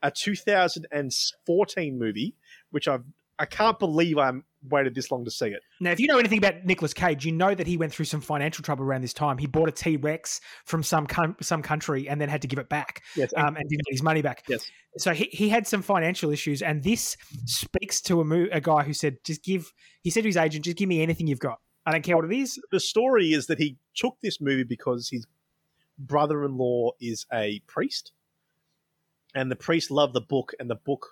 Speaker 2: a 2014 movie, which I've I can't believe I waited this long to see it.
Speaker 1: Now, if you know anything about Nicolas Cage, you know that he went through some financial trouble around this time. He bought a T Rex from some com- some country and then had to give it back
Speaker 2: Yes,
Speaker 1: um, and didn't get his money back.
Speaker 2: yes.
Speaker 1: So he, he had some financial issues, and this speaks to a, mo- a guy who said, "Just give." He said to his agent, "Just give me anything you've got. I don't care what it is."
Speaker 2: the story is that he took this movie because his brother-in-law is a priest, and the priest loved the book, and the book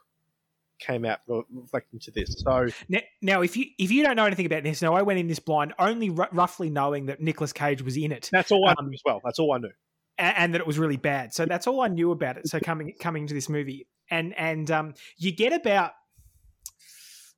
Speaker 2: came out reflecting to this. So
Speaker 1: Now, now, if you if you don't know anything about this, now I went in this blind, only r- roughly knowing that Nicolas Cage was in it,
Speaker 2: that's all I
Speaker 1: Um,
Speaker 2: knew as well. That's all I knew.
Speaker 1: and, and that it was really bad. So that's all I knew about it. So coming coming to this movie, and and um, you get about.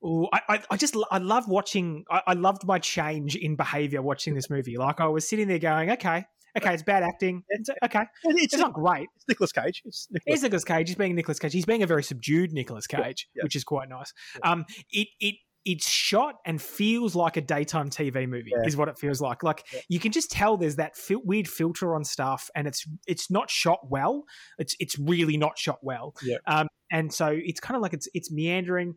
Speaker 1: Oh, I, I, I just I love watching. I, I loved my change in behavior watching this movie. Like I was sitting there going, okay, okay, it's bad acting. It's, okay,
Speaker 2: It's,
Speaker 1: it's not great.
Speaker 2: it's Nicolas Cage. It's Nicolas.
Speaker 1: Here's Nicolas Cage. He's being Nicolas Cage. He's being a very subdued Nicolas Cage,
Speaker 2: yeah.
Speaker 1: which is quite nice.
Speaker 2: Yeah.
Speaker 1: Um, it it it's shot and feels like a daytime TV movie.
Speaker 2: Yeah.
Speaker 1: Is what it feels like. Like
Speaker 2: Yeah.
Speaker 1: you can just tell there's that fil- weird filter on stuff, and it's it's not shot well. It's it's really not shot well.
Speaker 2: Yeah.
Speaker 1: Um, and so it's kind of like it's it's meandering,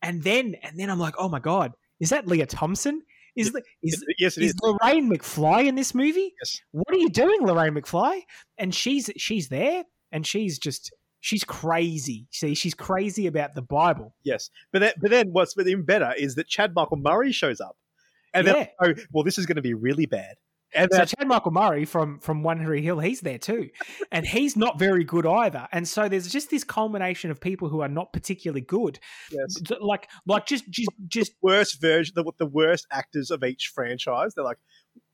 Speaker 1: and then and then I'm like, oh my god, is that Lea Thompson? Is the, is
Speaker 2: yes, it is.
Speaker 1: is Lorraine McFly in this movie?
Speaker 2: Yes.
Speaker 1: What are you doing, Lorraine McFly? And she's she's there, and she's just she's crazy. See, she's crazy about the Bible.
Speaker 2: Yes, but then, but then what's even better is that Chad Michael Murray shows up, and then oh, well, this is going to be really bad. And
Speaker 1: So Chad Michael Murray from from One Tree Hill, he's there too, and he's not very good either. And so there's just this culmination of people who are not particularly good,
Speaker 2: yes,
Speaker 1: like like just just just
Speaker 2: worst version, the, the worst actors of each franchise. They're like,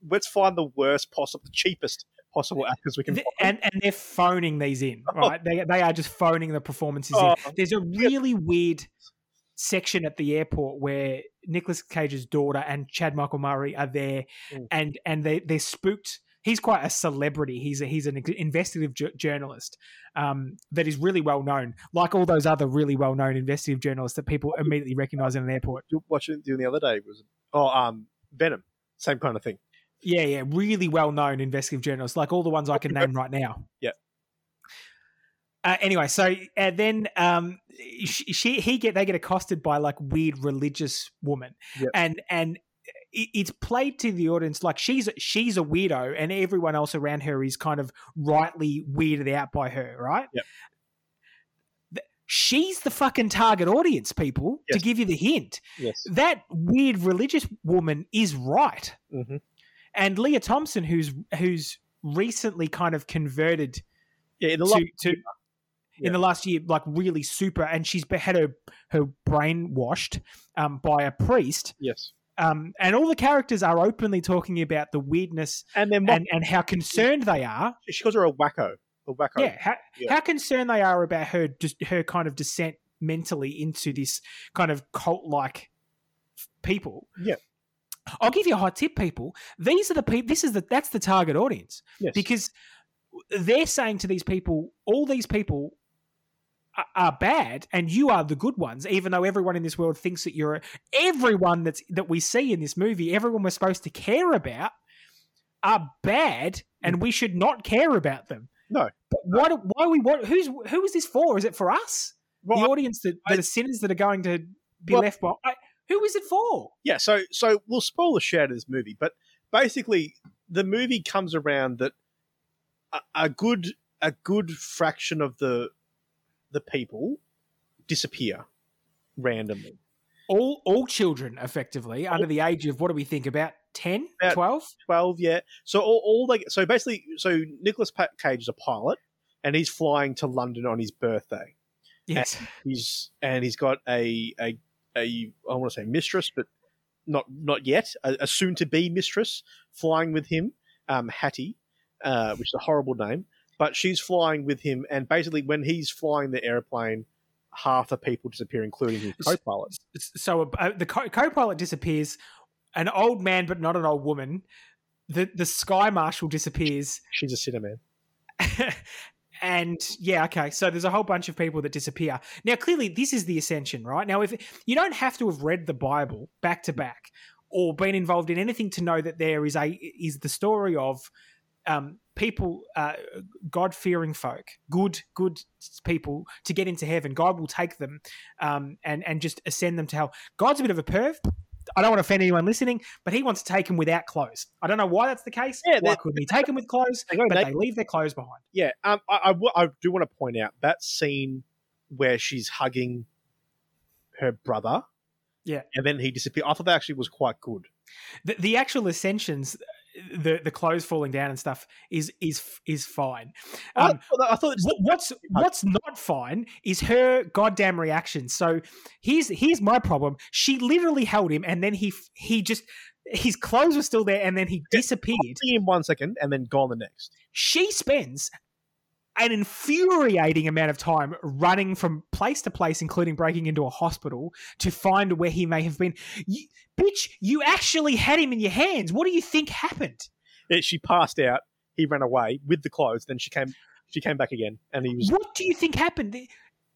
Speaker 2: let's find the worst possible, the cheapest possible actors we can find.
Speaker 1: and and they're phoning these in, oh. right? They they are just phoning the performances
Speaker 2: Oh.
Speaker 1: in. There's a really weird section at the airport where Nicolas Cage's daughter and Chad Michael Murray are there,
Speaker 2: Mm.
Speaker 1: and and they they're spooked. He's quite a celebrity. He's a, he's an investigative ju- journalist um, that is really well known, like all those other really well known investigative journalists that people immediately recognize in an airport.
Speaker 2: Watching it the other day was oh um Venom, same kind of thing.
Speaker 1: Yeah, yeah, really well known investigative journalists, like all the ones I can name right now.
Speaker 2: Yeah.
Speaker 1: Uh, anyway, so uh, then um, she, she he get they get accosted by like weird religious woman,
Speaker 2: Yep.
Speaker 1: and and it's played to the audience like she's she's a weirdo, and everyone else around her is kind of rightly weirded out by her, right?
Speaker 2: Yep.
Speaker 1: She's the fucking target audience, people.
Speaker 2: Yes.
Speaker 1: To give you the hint,
Speaker 2: Yes.
Speaker 1: that weird religious woman is right
Speaker 2: hmm
Speaker 1: and Lea Thompson, who's who's recently kind of converted
Speaker 2: Yeah.
Speaker 1: To, to
Speaker 2: Yeah.
Speaker 1: in the last year, like really super, and she's had her her brain washed um, by a priest,
Speaker 2: yes,
Speaker 1: um, and all the characters are openly talking about the weirdness
Speaker 2: and then
Speaker 1: and, and how concerned they are.
Speaker 2: she calls her a wacko, a wacko.
Speaker 1: Yeah, how,
Speaker 2: Yeah.
Speaker 1: how concerned they are about her just her kind of descent mentally into this kind of cult like people.
Speaker 2: Yeah.
Speaker 1: I'll give you a hot tip, people. These are the people. This is the that's the target audience
Speaker 2: Yes.
Speaker 1: because they're saying to these people, all these people are, bad, and you are the good ones. Even though everyone in this world thinks that you're everyone that's that we see in this movie, everyone we're supposed to care about are bad, and we should not care about them.
Speaker 2: No.
Speaker 1: But why? do- Why we? What? Who's? Who is this for? Is it for us?
Speaker 2: Well,
Speaker 1: the audience that,
Speaker 2: I-
Speaker 1: that are sinners that are going to be
Speaker 2: Well-
Speaker 1: left behind. Who is it for?
Speaker 2: yeah so so we'll spoil the shit out of this movie but basically the movie comes around that a, a good a good fraction of the the people disappear randomly
Speaker 1: All all children, effectively, under the age of what do we think about 10,
Speaker 2: About-
Speaker 1: 12?
Speaker 2: 12 yeah so all, all they so basically so nicholas cage is a pilot and he's flying to london on his birthday
Speaker 1: Yes.
Speaker 2: he's and he's got a a, a i want to say mistress but not not yet, a, a soon to be mistress flying with him, um, Hattie, uh, which is a horrible name, but she's flying with him, and basically when he's flying the airplane, half the people disappear, including his co-pilot.
Speaker 1: So uh, the co- co-pilot disappears. An old man, but not an old woman. The the sky marshal disappears.
Speaker 2: She's a cinnamon.
Speaker 1: and yeah, okay. So there's a whole bunch of people that disappear. Now, clearly, this is the ascension, right? Now, if you don't have to have read the Bible back to back or been involved in anything to know that there is a is the story of um, people, uh, God fearing folk, good good people to get into heaven. God will take them um, and and just ascend them to hell. God's a bit of a perv. I don't want to offend anyone listening, but he wants to take them without clothes. I don't know why that's the case.
Speaker 2: Yeah,
Speaker 1: why couldn't he take them with clothes?
Speaker 2: They
Speaker 1: but
Speaker 2: naked.
Speaker 1: they leave their clothes behind.
Speaker 2: Yeah, um, I, I, w- I do want to point out that scene where she's hugging her brother.
Speaker 1: Yeah.
Speaker 2: and then he disappeared. I thought that actually was quite good.
Speaker 1: The, the actual ascensions, the the clothes falling down and stuff is is is fine.
Speaker 2: I
Speaker 1: Um,
Speaker 2: thought- I thought
Speaker 1: What- what's what's not fine is her goddamn reaction. So here's here's my problem. She literally held him, and then he he just his clothes were still there, and then he disappeared.
Speaker 2: him one second and then gone the next.
Speaker 1: She spends an infuriating amount of time running from place to place, including breaking into a hospital to find where he may have been. You, bitch, you actually had him in your hands. What do you think happened?
Speaker 2: Yeah, she passed out. He ran away with the clothes. Then she came. She came back again, and he was.
Speaker 1: What do you think happened?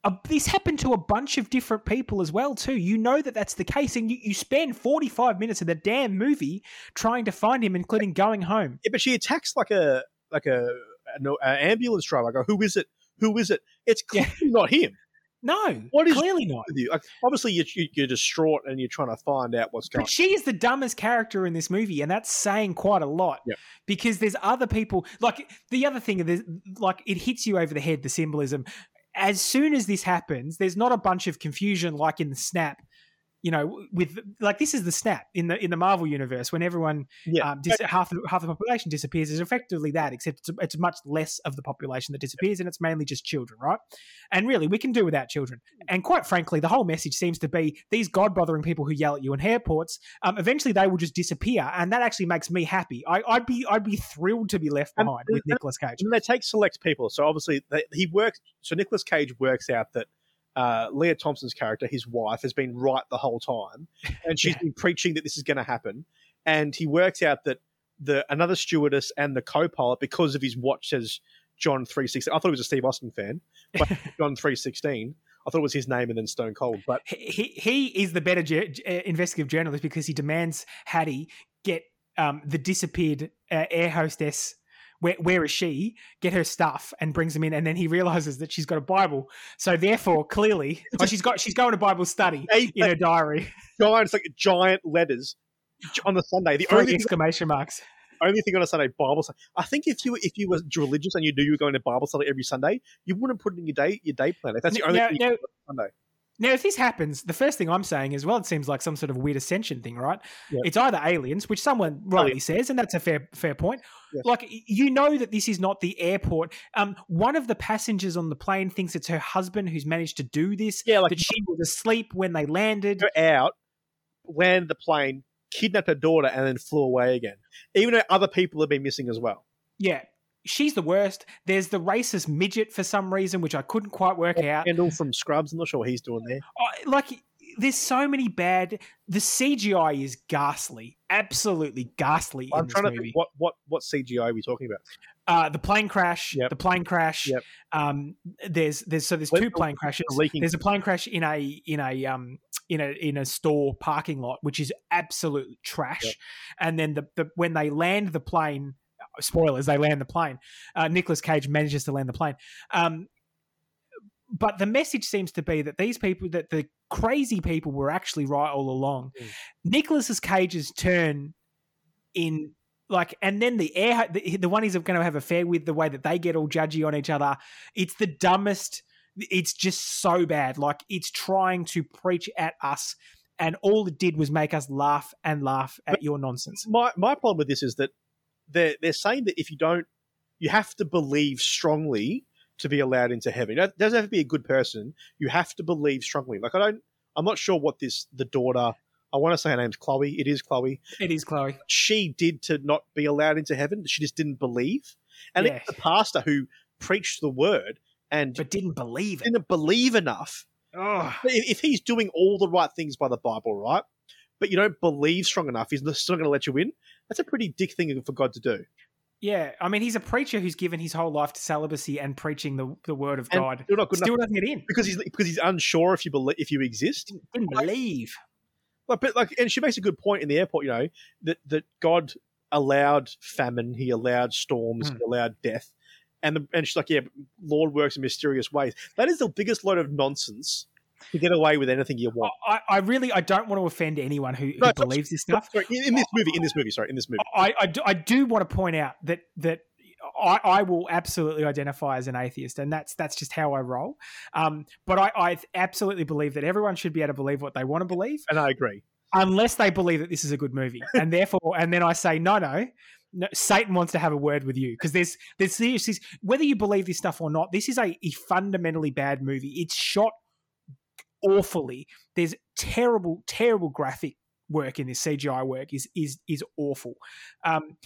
Speaker 1: Uh, this happened to a bunch of different people as well too. You know that that's the case, and you, you spend forty five minutes of the damn movie trying to find him, including going home.
Speaker 2: Yeah, but she attacks like a like a an ambulance driver. I go, who is it? Who is it? It's
Speaker 1: Yeah.
Speaker 2: clearly not him.
Speaker 1: No,
Speaker 2: What is
Speaker 1: clearly not.
Speaker 2: with you? Like, obviously, you're, you're distraught and you're trying to find out what's going.
Speaker 1: But she is the dumbest character in this movie, and that's saying quite a lot.
Speaker 2: Yep.
Speaker 1: Because there's other people like the other thing is like it hits you over the head the symbolism. As soon as this happens, there's not a bunch of confusion like in the snap. You know, with like this is the snap in the in the Marvel universe when everyone
Speaker 2: Yeah,
Speaker 1: um, dis- half the, half the population disappears is effectively that, except it's, it's much less of the population that disappears, and it's mainly just children, right? And really, we can do without children. And quite frankly, the whole message seems to be these god bothering people who yell at you in airports. Um, eventually, they will just disappear, and that actually makes me happy. I, I'd be I'd be thrilled to be left
Speaker 2: And-
Speaker 1: behind with Nicolas Cage.
Speaker 2: and they take select people. So obviously, they, he works. So Nicolas Cage works out that uh, Lea Thompson's character, his wife, has been right the whole time, and she's
Speaker 1: Yeah.
Speaker 2: been preaching that this is going to happen. And he works out that the another stewardess and the co-pilot, because of his watch says John three sixteen. I thought he was a Steve Austin fan, but John three sixteen. I thought it was his name and then Stone Cold. But
Speaker 1: he, he is the better ge- uh, investigative journalist because he demands Hattie get um, the disappeared uh, air hostess. Where, where is she? Get her stuff and brings them in, and then he realizes that she's got a Bible. So therefore, clearly, so oh, she's got she's going to Bible study
Speaker 2: Hey,
Speaker 1: in her diary.
Speaker 2: giant, it's like giant letters on the Sunday. The
Speaker 1: Three
Speaker 2: only
Speaker 1: exclamation marks.
Speaker 2: only thing on a Sunday Bible study. I think if you if you were religious and you knew you were going to Bible study every Sunday, you wouldn't put it in your day your day plan. If that's the only
Speaker 1: Now,
Speaker 2: thing
Speaker 1: now,
Speaker 2: Sunday.
Speaker 1: Now, if this happens, the first thing I'm saying is, well, it seems like some sort of weird ascension thing, right? It's either aliens, which someone rightly
Speaker 2: Aliens.
Speaker 1: says, and that's a fair fair point.
Speaker 2: Yes.
Speaker 1: Like you know that this is not the airport. Um, one of the passengers on the plane thinks it's her husband who's managed to do this.
Speaker 2: Yeah, like
Speaker 1: that she was asleep when they landed.
Speaker 2: out, land the plane, kidnapped her daughter, and then flew away again. Even though other people have been missing as well.
Speaker 1: Yeah, she's the worst. There's the racist midget for some reason, which I couldn't quite work out.
Speaker 2: Kendall from Scrubs, I'm not sure what he's doing there.
Speaker 1: I- like there's so many bad the cgi is ghastly absolutely ghastly in
Speaker 2: I'm trying to think what what what CGI are we talking about?
Speaker 1: uh the plane crash
Speaker 2: Yep.
Speaker 1: the plane crash
Speaker 2: Yep.
Speaker 1: um there's there's so there's two plane crashes there's a plane crash in a in a um in a in a store parking lot which is absolute trash
Speaker 2: Yep.
Speaker 1: and then the, the when they land the plane spoilers they land the plane. Uh Nicolas Cage manages to land the plane. Um but the message seems to be that these people that the crazy people were actually right all along.
Speaker 2: Mm.
Speaker 1: Nicolas Cage's turn in like and then the air the, the one he's going to have affair with the way that they get all judgy on each other it's the dumbest it's just so bad. Like it's trying to preach at us and all it did was make us laugh and laugh at your nonsense.
Speaker 2: My my problem with this is that they're they're saying that if you don't, you have to believe strongly to be allowed into heaven. It doesn't have to be a good person. You have to believe strongly. Like I don't, I'm not sure what this the daughter I want to say her name's Chloe. It is Chloe.
Speaker 1: It is Chloe.
Speaker 2: She did to not be allowed into heaven. She just didn't believe. And
Speaker 1: Yeah.
Speaker 2: it's the pastor who preached the word and
Speaker 1: But didn't believe it.
Speaker 2: didn't believe enough.
Speaker 1: Oh,
Speaker 2: If he's doing all the right things by the Bible, right? But you don't believe strong enough, he's still not going to let you in. That's a pretty dick thing for God to do.
Speaker 1: yeah. I mean, he's a preacher who's given his whole life to celibacy and preaching the, the word of
Speaker 2: And
Speaker 1: God.
Speaker 2: still not good
Speaker 1: Still
Speaker 2: enough
Speaker 1: doesn't get in.
Speaker 2: because he's because he's unsure if you believe if you exist.
Speaker 1: Didn't believe.
Speaker 2: Like, but like, and she makes a good point in the airport. You know that that God allowed famine, He allowed storms,
Speaker 1: Hmm.
Speaker 2: He allowed death, and the, and she's like, yeah, Lord works in mysterious ways. That is the biggest load of nonsense to get away with anything you want.
Speaker 1: I, I really, I don't want to offend anyone who, who
Speaker 2: No,
Speaker 1: believes this stuff.
Speaker 2: Sorry, in, in this movie, in this movie, sorry, in this movie,
Speaker 1: I, I, do, I do want to point out that that I, I will absolutely identify as an atheist, and that's that's just how I roll. Um, but I, I absolutely believe that everyone should be able to believe what they want to believe,
Speaker 2: and I agree.
Speaker 1: unless they believe that this is a good movie, and therefore, and then I say no, no. No, Satan wants to have a word with you because there's there's seriously whether you believe this stuff or not. This is a, a fundamentally bad movie. It's shot awfully. There's terrible, terrible graphic work in this CGI work is is is awful. Um,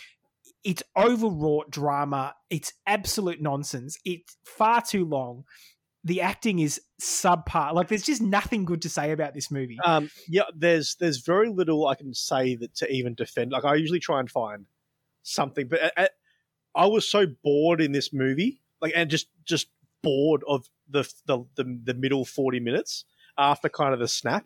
Speaker 1: it's overwrought drama. It's absolute nonsense. It's far too long. The acting is subpar. Like there's just nothing good to say about this movie.
Speaker 2: Um, yeah, there's there's very little I can say that to even defend. Like I usually try and find something, but I, I- I was so bored in this movie, like and just just bored of the the the, the middle forty minutes after kind of the snap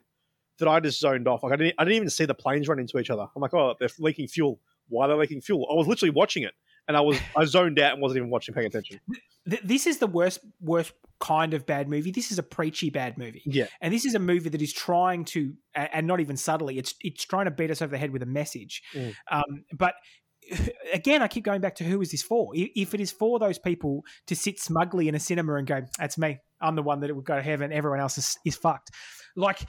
Speaker 2: that I just zoned off. Like I didn't I didn't even see the planes run into each other. I'm like, oh, they're leaking fuel. Why are they leaking fuel? I was literally watching it, and I was I zoned out and wasn't even watching, paying attention.
Speaker 1: This is the worst worst kind of bad movie. This is a preachy bad movie.
Speaker 2: Yeah,
Speaker 1: And this is a movie that is trying to, and not even subtly, it's it's trying to beat us over the head with a message.
Speaker 2: Mm.
Speaker 1: Um, but again, I keep going back to who is this for? If it is for those people to sit smugly in a cinema and go, "That's me. I'm the one that would go to heaven. Everyone else is, is fucked." Like.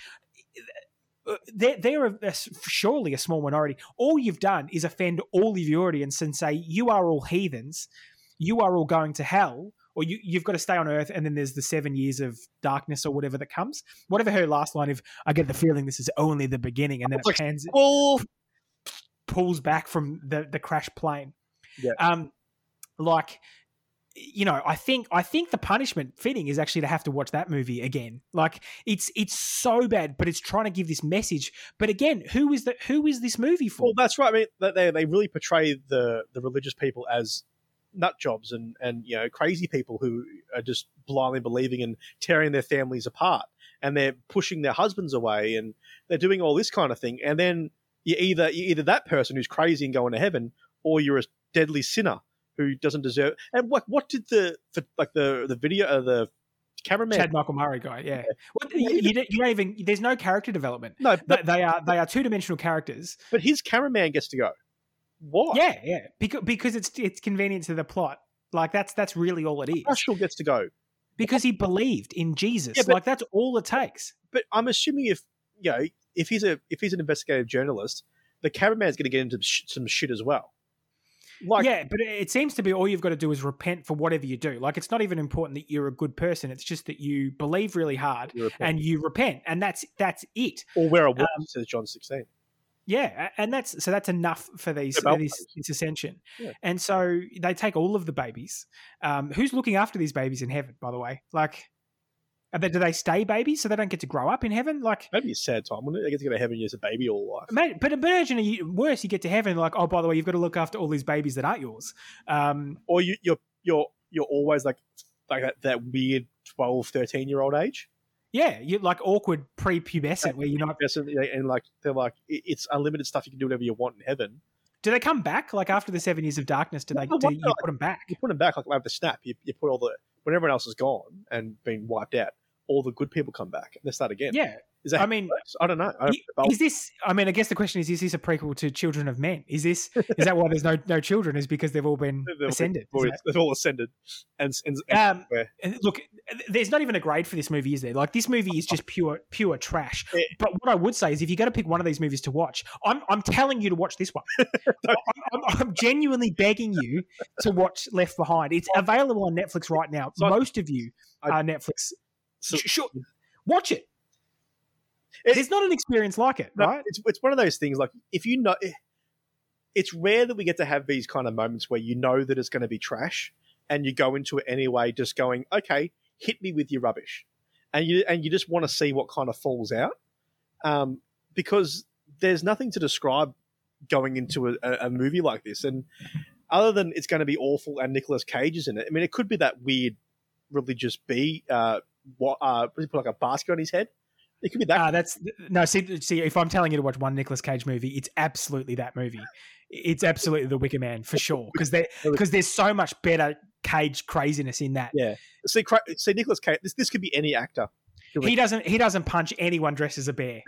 Speaker 1: uh, They're, they're a, a- surely a small minority. All you've done is offend all of your audience and say, You are all heathens. You are all going to hell or you, you've got to stay on Earth, and then there's the seven years of darkness or whatever that comes. Whatever her last line of, I get the feeling this is only the beginning, and then it pans, pulls back from the the crash plane.
Speaker 2: Yeah.
Speaker 1: Um, like, you know, I think I think the punishment fitting is actually to have to watch that movie again. Like, it's it's so bad, but it's trying to give this message. But again, who is that? Who is this movie for?
Speaker 2: Well, that's right. I mean, they they really portray the the religious people as nut jobs and and you know crazy people who are just blindly believing and tearing their families apart, and they're pushing their husbands away, and they're doing all this kind of thing. And then you're either you're either that person who's crazy and going to heaven, or you're a deadly sinner who doesn't deserve. And what what did the for, like the the video uh, the cameraman?
Speaker 1: Chad Michael Murray guy, yeah. Well, you, you, don't, you don't even. There's no character development.
Speaker 2: no,
Speaker 1: They,
Speaker 2: but,
Speaker 1: they are they are two dimensional characters.
Speaker 2: but his cameraman gets to go. Why?
Speaker 1: Yeah, yeah. Because because it's it's convenient to the plot. Like that's that's really all it is.
Speaker 2: Marshall gets to go.
Speaker 1: Because he believed in Jesus.
Speaker 2: Yeah, but-
Speaker 1: like that's all it takes.
Speaker 2: but I'm assuming if you know if he's a if he's an investigative journalist, the cameraman's going to get into sh- some shit as well. Like,
Speaker 1: yeah, but it seems to be all you've got to do is repent for whatever you do. Like it's not even important that you're a good person. It's just that you believe really hard and you repent, and that's that's it.
Speaker 2: or wear a watch,
Speaker 1: um,
Speaker 2: says John 16.
Speaker 1: Yeah, and that's so that's enough for these
Speaker 2: but-
Speaker 1: this, this ascension.
Speaker 2: Yeah.
Speaker 1: And so they take all of the babies. Um, who's looking after these babies in heaven? By the way, like, they, do they stay babies so they don't get to grow up in heaven? Like,
Speaker 2: That'd be a sad time, wouldn't it? They get to go to heaven as a baby all life.
Speaker 1: mate, but imagine you, worse. You get to heaven, like, oh, by the way, you've got to look after all these babies that aren't yours. Um,
Speaker 2: Or you, you're you're you're always like like that, that weird 12, 13 year old age.
Speaker 1: yeah, you're like awkward prepubescent where you're not.
Speaker 2: And, like they're like it's unlimited stuff. You can do whatever you want in heaven.
Speaker 1: Do they come back? Like after the seven years of darkness, do they? Do you put them back?
Speaker 2: You put them back like like the snap. You, you put all the when everyone else is gone and been wiped out. All the good people come back and they start again.
Speaker 1: Yeah,
Speaker 2: Is that?
Speaker 1: I mean,
Speaker 2: I don't know. I don't,
Speaker 1: Is this? I mean, I guess the question is: Is this a prequel to Children of Men? Is this? Is that why there's no no children? Is because they've all been
Speaker 2: They've
Speaker 1: ascended?
Speaker 2: Boys,
Speaker 1: that-
Speaker 2: they've all ascended, and, and, and
Speaker 1: Um, and look, there's not even a grade for this movie, is there? Like this movie is just pure pure trash.
Speaker 2: Yeah.
Speaker 1: But what I would say is, if you're going to pick one of these movies to watch, I'm I'm telling you to watch this one. I'm, I'm, I'm genuinely begging you to watch Left Behind. It's available on Netflix right now. Most of you are Netflix.
Speaker 2: So,
Speaker 1: sure, watch it.
Speaker 2: It-
Speaker 1: There's not an experience like it,
Speaker 2: No,
Speaker 1: right?
Speaker 2: It's it's one of those things like if you know, it's rare that we get to have these kind of moments where you know that it's going to be trash, and you go into it anyway, just going, okay, hit me with your rubbish, and you and you just want to see what kind of falls out, um, because there's nothing to describe going into a, a, movie like this, and other than it's going to be awful and Nicolas Cage is in it. I mean, it could be that weird religious bee, uh, what uh, put like a basket on his head. It could be that.
Speaker 1: Ah, that's no. See, see, if I'm telling you to watch one Nicolas Cage movie, it's absolutely that movie. It's absolutely The Wicker Man for sure, because there because there's so much better Cage craziness in that.
Speaker 2: Yeah. See, see, Nicolas Cage. This this could be any actor.
Speaker 1: He doesn't he doesn't punch anyone dressed as a bear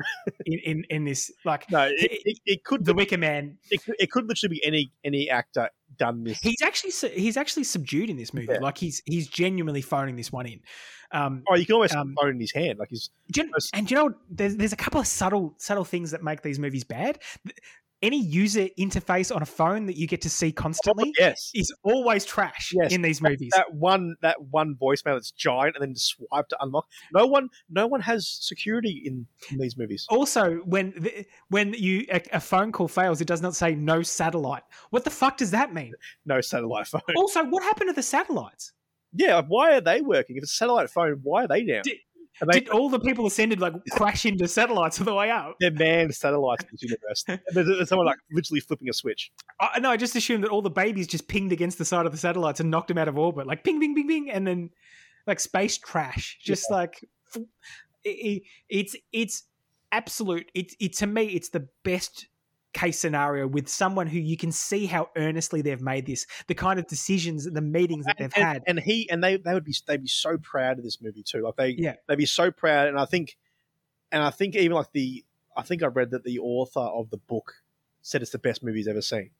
Speaker 1: in, in, in this. Like
Speaker 2: No, it, it, it could
Speaker 1: The Wicker Man,
Speaker 2: it, could- it could literally be any any actor done this.
Speaker 1: he's actually he's actually subdued in this movie.
Speaker 2: Yeah.
Speaker 1: Like he's he's genuinely phoning this one in. Um,
Speaker 2: oh, you can almost
Speaker 1: um,
Speaker 2: phone in his hand, like he's
Speaker 1: do you-
Speaker 2: Yes.
Speaker 1: and you know there's there's a couple of subtle subtle things that make these movies bad. Any user interface on a phone that you get to see constantly oh,
Speaker 2: yes.
Speaker 1: is always trash
Speaker 2: Yes.
Speaker 1: in these movies.
Speaker 2: That one that one voicemail that's giant and then swipe to unlock. No one no one has security in, in these movies.
Speaker 1: also, when the, when you a, a phone call fails, it does not say no satellite. What the fuck does that mean?
Speaker 2: No satellite phone.
Speaker 1: Also, what happened to the satellites?
Speaker 2: Yeah, why are they working? If it's a satellite phone, why are they down?
Speaker 1: Did-
Speaker 2: they,
Speaker 1: Did all the people ascended like crash into satellites on the way up?
Speaker 2: they're manned satellites in this universe. There's, there's someone like literally flipping a switch.
Speaker 1: I, no, I just assumed that all the babies just pinged against the side of the satellites and knocked them out of orbit, like ping, ping, ping, ping, and then like space trash, just like it, it- it's it's absolute. It, it to me, it's the best case scenario with someone who you can see how earnestly they've made this, the kind of decisions, and the meetings that they've
Speaker 2: and,
Speaker 1: had.
Speaker 2: and he and they they would be they'd be so proud of this movie too. Like they
Speaker 1: Yeah.
Speaker 2: they'd be so proud. And I think and I think even like the I think I read that the author of the book said it's the best movie he's ever seen.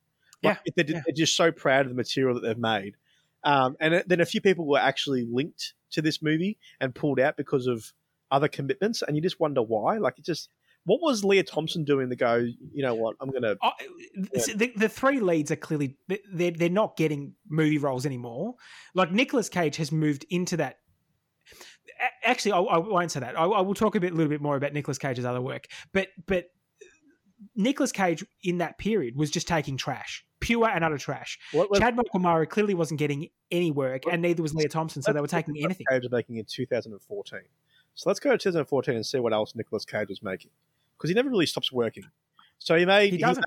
Speaker 2: Like, they're,
Speaker 1: yeah.
Speaker 2: they're just so proud of the material that they've made. Um, and then a few people were actually linked to this movie and pulled out because of other commitments, and you just wonder why. Like it just what was Lea Thompson doing to go? You know what? I'm gonna
Speaker 1: Oh, the, the three leads are clearly they're they're not getting movie roles anymore. Like Nicolas Cage has moved into that. Actually, I, I won't say that. I, I will talk a bit, a little bit more about Nicolas Cage's other work. But but Nicolas Cage in that period was just taking trash, pure and utter trash.
Speaker 2: what
Speaker 1: Chad Michael Murray clearly wasn't getting any work, and neither was Lea Thompson, so they were taking anything.
Speaker 2: Cage was making in 2014. So let's go to 2014 and see what else Nicolas Cage was making because he never really stops working. So he made
Speaker 1: He doesn't.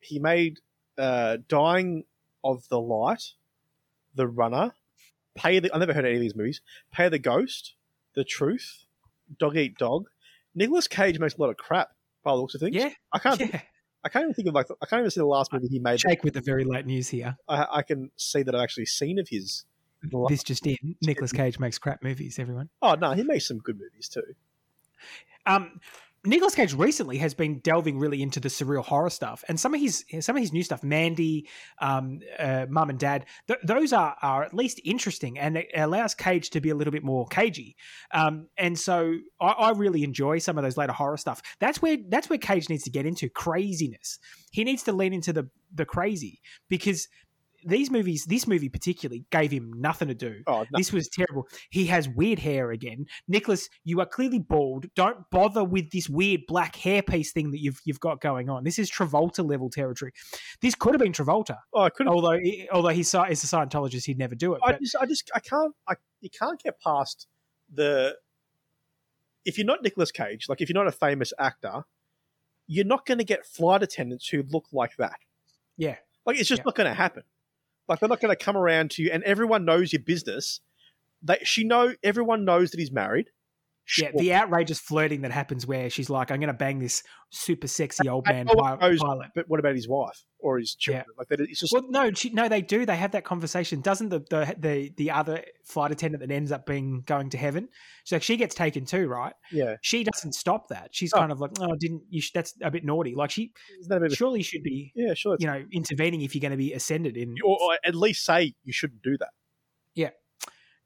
Speaker 2: he made uh, Dying of the Light, The Runner, Pay the I never heard of any of these movies. Pay the Ghost, The Truth, Dog Eat Dog. Nicolas Cage makes a lot of crap by the looks of things.
Speaker 1: Yeah,
Speaker 2: I can't
Speaker 1: yeah.
Speaker 2: I can't even think of like I can't even see the last movie he made.
Speaker 1: Jake with the very late news here.
Speaker 2: I, I can see that I've actually seen of his.
Speaker 1: This just in: Nicolas Cage makes crap movies. Everyone.
Speaker 2: Oh no, he makes some good movies too.
Speaker 1: Um, Nicolas Cage recently has been delving really into the surreal horror stuff, and some of his some of his new stuff, Mandy, um, uh, Mum and Dad, th- those are are at least interesting, and it allows Cage to be a little bit more cagey. Um, and so I, I really enjoy some of those later horror stuff. That's where that's where Cage needs to get into craziness. He needs to lean into the the crazy because these movies, this movie particularly, gave him nothing to do.
Speaker 2: Oh no,
Speaker 1: This was terrible. He has weird hair again. Nicolas, you are clearly bald. Don't bother with this weird black hairpiece thing that you've you've got going on. This is Travolta level territory. This could have been Travolta,
Speaker 2: oh I could
Speaker 1: although although he's a a Scientologist, he'd never do it.
Speaker 2: I
Speaker 1: But
Speaker 2: just, I just, I can't, I, you can't get past the. If you're not Nicolas Cage, like if you're not a famous actor, you're not going to get flight attendants who look like that.
Speaker 1: yeah,
Speaker 2: Like it's just
Speaker 1: Yeah.
Speaker 2: not going to happen. Like they're not going to come around to you, and everyone knows your business. She know, everyone knows that he's married.
Speaker 1: Yeah, the outrageous flirting that happens where she's like, "I'm going to bang this super sexy old man
Speaker 2: no
Speaker 1: pi-
Speaker 2: one knows-
Speaker 1: pilot."
Speaker 2: but what about his wife or his children? Like that, it's just
Speaker 1: Well, no, she, no, they do. They have that conversation. Doesn't the, the the the other flight attendant that ends up being going to heaven? So she gets taken too, right?
Speaker 2: yeah.
Speaker 1: she doesn't stop that. She's
Speaker 2: Oh.
Speaker 1: kind of like, oh, didn't you? Sh- that's a bit naughty. Like she
Speaker 2: Isn't that a bit of,
Speaker 1: surely should be,
Speaker 2: yeah, sure.
Speaker 1: you know, intervening if you're going to be ascended in.
Speaker 2: or, or at least say you shouldn't do that.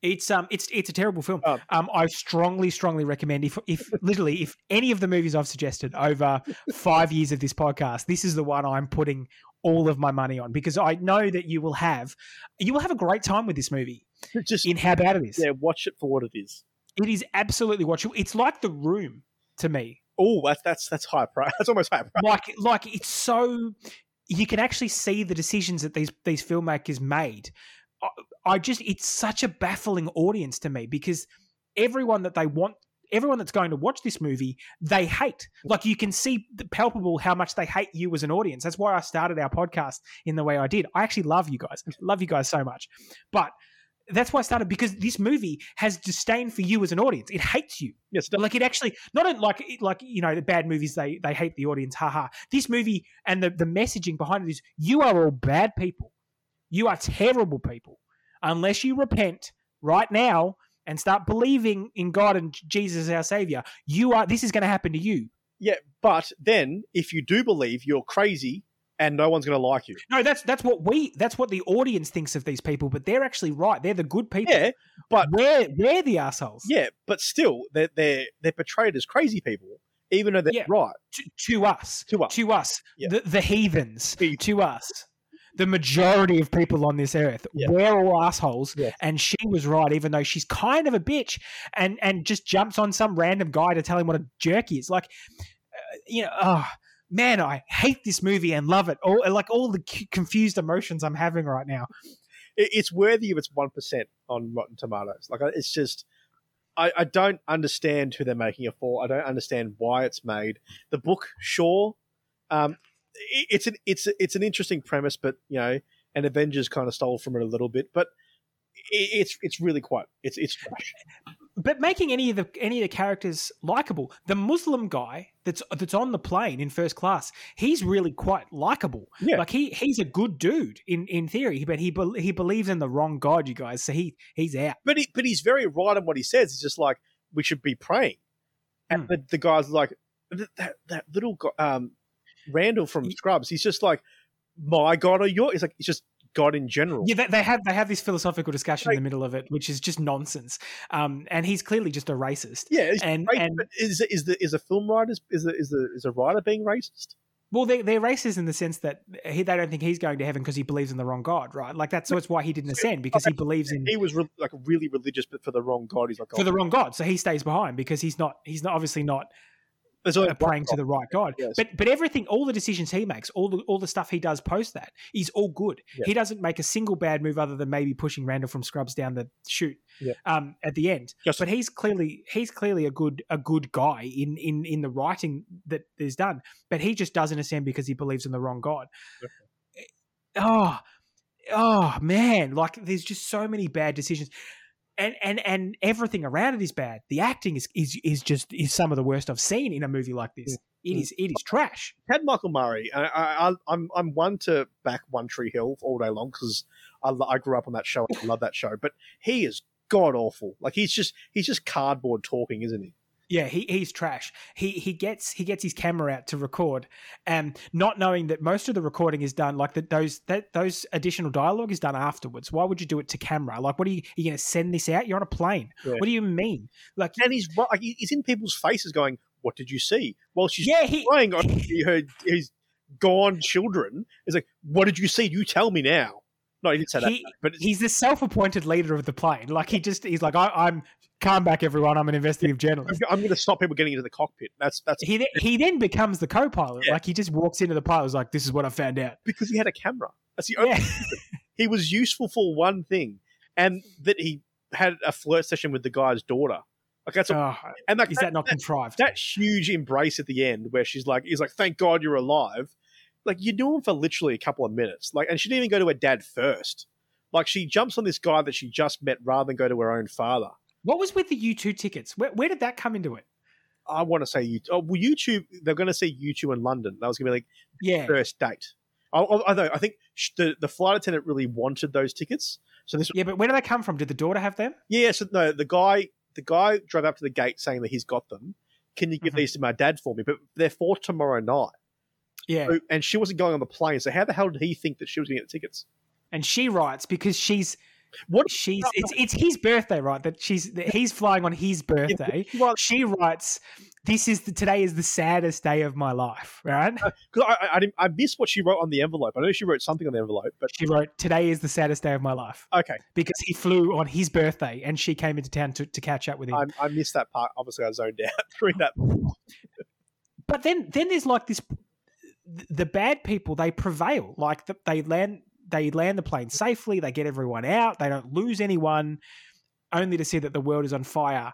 Speaker 1: It's um, it's it's a terrible film.
Speaker 2: Oh.
Speaker 1: Um, I strongly, strongly recommend if if literally if any of the movies I've suggested over five years of this podcast, this is the one I'm putting all of my money on because I know that you will have you will have a great time with this movie
Speaker 2: Just
Speaker 1: in how bad it is.
Speaker 2: yeah, watch it for what it is.
Speaker 1: It is absolutely watchable. It's like The Room. to me.
Speaker 2: Oh, that's that's that's high price. That's almost high price.
Speaker 1: Like like it's so you can actually see the decisions that these these filmmakers made. I, just it's such a baffling audience to me because everyone that they want everyone that's going to watch this movie they hate like you can see palpable how much they hate you as an audience that's why i started our podcast in the way i did i actually love you guys love you guys so much but that's why I started because this movie has disdain for you as an audience. It hates you.
Speaker 2: Yes,
Speaker 1: like it actually not in, like like you know the bad movies they they hate the audience. Haha. This movie and the the messaging behind it is you are all bad people. You are terrible people unless you repent right now and start believing in God and Jesus as our savior. You are this is going to happen to you.
Speaker 2: Yeah, but then if you do believe, you're crazy and no one's going to like you.
Speaker 1: No, that's that's what we that's what the audience thinks of these people, but they're actually right. They're the good people.
Speaker 2: Yeah, but
Speaker 1: we're we're the assholes.
Speaker 2: Yeah, but still, they're they're they're portrayed as crazy people, even though they're
Speaker 1: Yeah.
Speaker 2: right
Speaker 1: To, to us,
Speaker 2: to us.
Speaker 1: to us,
Speaker 2: Yeah.
Speaker 1: the, the heathens,
Speaker 2: Heathens.
Speaker 1: to us, the majority of people on this earth,
Speaker 2: Yeah.
Speaker 1: we're all assholes.
Speaker 2: Yeah.
Speaker 1: And she was right, even though she's kind of a bitch, and and just jumps on some random guy to tell him what a jerk he is. Like, uh, you know, oh man, I hate this movie and love it. All like all the confused emotions I'm having right now.
Speaker 2: It- it's worthy of its one percent on Rotten Tomatoes. Like it's just, I, I don't understand who they're making it for. I don't understand why it's made. The book, sure, um, it's an it's it's an interesting premise, but you know, and Avengers kind of stole from it a little bit, but it, it's it's really quite it's it's trash.
Speaker 1: but making any of the any of the characters likable. The Muslim guy that's that's on the plane in first class, he's really quite likable.
Speaker 2: Yeah.
Speaker 1: Like he he's a good dude in in theory, but he bel he believes in the wrong god, you guys. So he he's out.
Speaker 2: But he, but he's very right in what he says. He's just like we should be praying, and
Speaker 1: Hmm.
Speaker 2: the, the guy's like th- that that little um Randall from Scrubs. He's just like my God or your. It's like it's just God in general.
Speaker 1: Yeah, they, they have they have this philosophical discussion
Speaker 2: Like-
Speaker 1: in the middle of it, which is just nonsense. Um, and he's clearly just a racist.
Speaker 2: Yeah,
Speaker 1: And
Speaker 2: great,
Speaker 1: and
Speaker 2: is is the is a film writer is the is the is a writer being racist?
Speaker 1: well, they they're racist in the sense that he, they don't think he's going to heaven because he believes in the wrong god, right? Like that's so that's why he didn't ascend because he believes in
Speaker 2: He was re- like really religious, but for the wrong God. He's like
Speaker 1: for the wrong god. So he stays behind because he's not he's not obviously not
Speaker 2: There's
Speaker 1: uh, praying to the right God.
Speaker 2: Yes.
Speaker 1: But but everything, all the decisions he makes, all the all the stuff he does post that is all good. He doesn't make a single bad move other than maybe pushing Randall from Scrubs down the chute
Speaker 2: Yeah.
Speaker 1: um, at the end.
Speaker 2: Just-
Speaker 1: but he's clearly he's clearly a good a good guy in in in the writing that is done. But he just doesn't ascend because he believes in the wrong God. Oh, oh man! Like there's just so many bad decisions. And, and and everything around it is bad. The acting is, is is just is some of the worst I've seen in a movie like this. It is it is trash.
Speaker 2: had Michael Murray. I, I, I- I'm I'm one to back One Tree Hill all day long because I, I grew up on that show. I love that show, but he is god awful. Like he's just he's just cardboard talking, isn't he?
Speaker 1: Yeah, he, he's trash. He he gets he gets his camera out to record, and not knowing that most of the recording is done like that those that those additional dialogue is done afterwards. Why would you do it to camera? Like, what are you are you going to send this out? You're on a plane.
Speaker 2: Yeah.
Speaker 1: What do you mean? Like,
Speaker 2: And he's he's in people's faces, going, "What did you see?" While she's
Speaker 1: yeah, he
Speaker 2: crying on her his gone children. He's like, "What did you see? You tell me now." No, he didn't say that,
Speaker 1: He-
Speaker 2: but
Speaker 1: he's the self-appointed leader of the plane. Like he just he's like I, I'm calm back, everyone. I'm an investigative journalist.
Speaker 2: I'm going to stop people getting into the cockpit. That's that's
Speaker 1: He then, he then becomes the co-pilot.
Speaker 2: Yeah.
Speaker 1: Like he just walks into the pilot. Was like, this is what I found out.
Speaker 2: because he had a camera. That's the only
Speaker 1: Yeah.
Speaker 2: he was useful for one thing, and that he had a flirt session with the guy's daughter. Like that's a,
Speaker 1: Oh,
Speaker 2: and like
Speaker 1: is that not contrived?
Speaker 2: that huge embrace at the end where she's like, he's like, "Thank God you're alive." Like you knew him for literally a couple of minutes. Like, and she didn't even go to her dad first. Like she jumps on this guy that she just met rather than go to her own father.
Speaker 1: What was with the U2 tickets? Where, where did that come into it?
Speaker 2: I want to say you. Oh, well, YouTube. They're going to see U2 in London. That was going to be like
Speaker 1: Yeah.
Speaker 2: first date. I, I, think the the flight attendant really wanted those tickets. So this
Speaker 1: Yeah, but where did they come from? Did the daughter have them?
Speaker 2: Yeah, so no, the guy the guy drove up to the gate saying that he's got them. Can you give
Speaker 1: Mhm.
Speaker 2: these to my dad for me? But they're for tomorrow night.
Speaker 1: Yeah.
Speaker 2: So- and she wasn't going on the plane, so how the hell did he think that she was going to get the tickets?
Speaker 1: And she writes because she's
Speaker 2: What
Speaker 1: she's it's it's his birthday, right? That she's that he's flying on his birthday.
Speaker 2: well,
Speaker 1: She writes, "This is the today is the saddest day of my life." Right?
Speaker 2: Uh, because I, I, I, didn't, I missed what she wrote on the envelope. I know she wrote something on the envelope, but
Speaker 1: She wrote, "Today is the saddest day of my life."
Speaker 2: okay,
Speaker 1: because he flew on his birthday and she came into town to, to catch up with him.
Speaker 2: I, I missed that part. Obviously, I zoned out during that.
Speaker 1: but then then there's like this the bad people they prevail like the, they land they land the plane safely they get everyone out they don't lose anyone only to see that the world is on fire.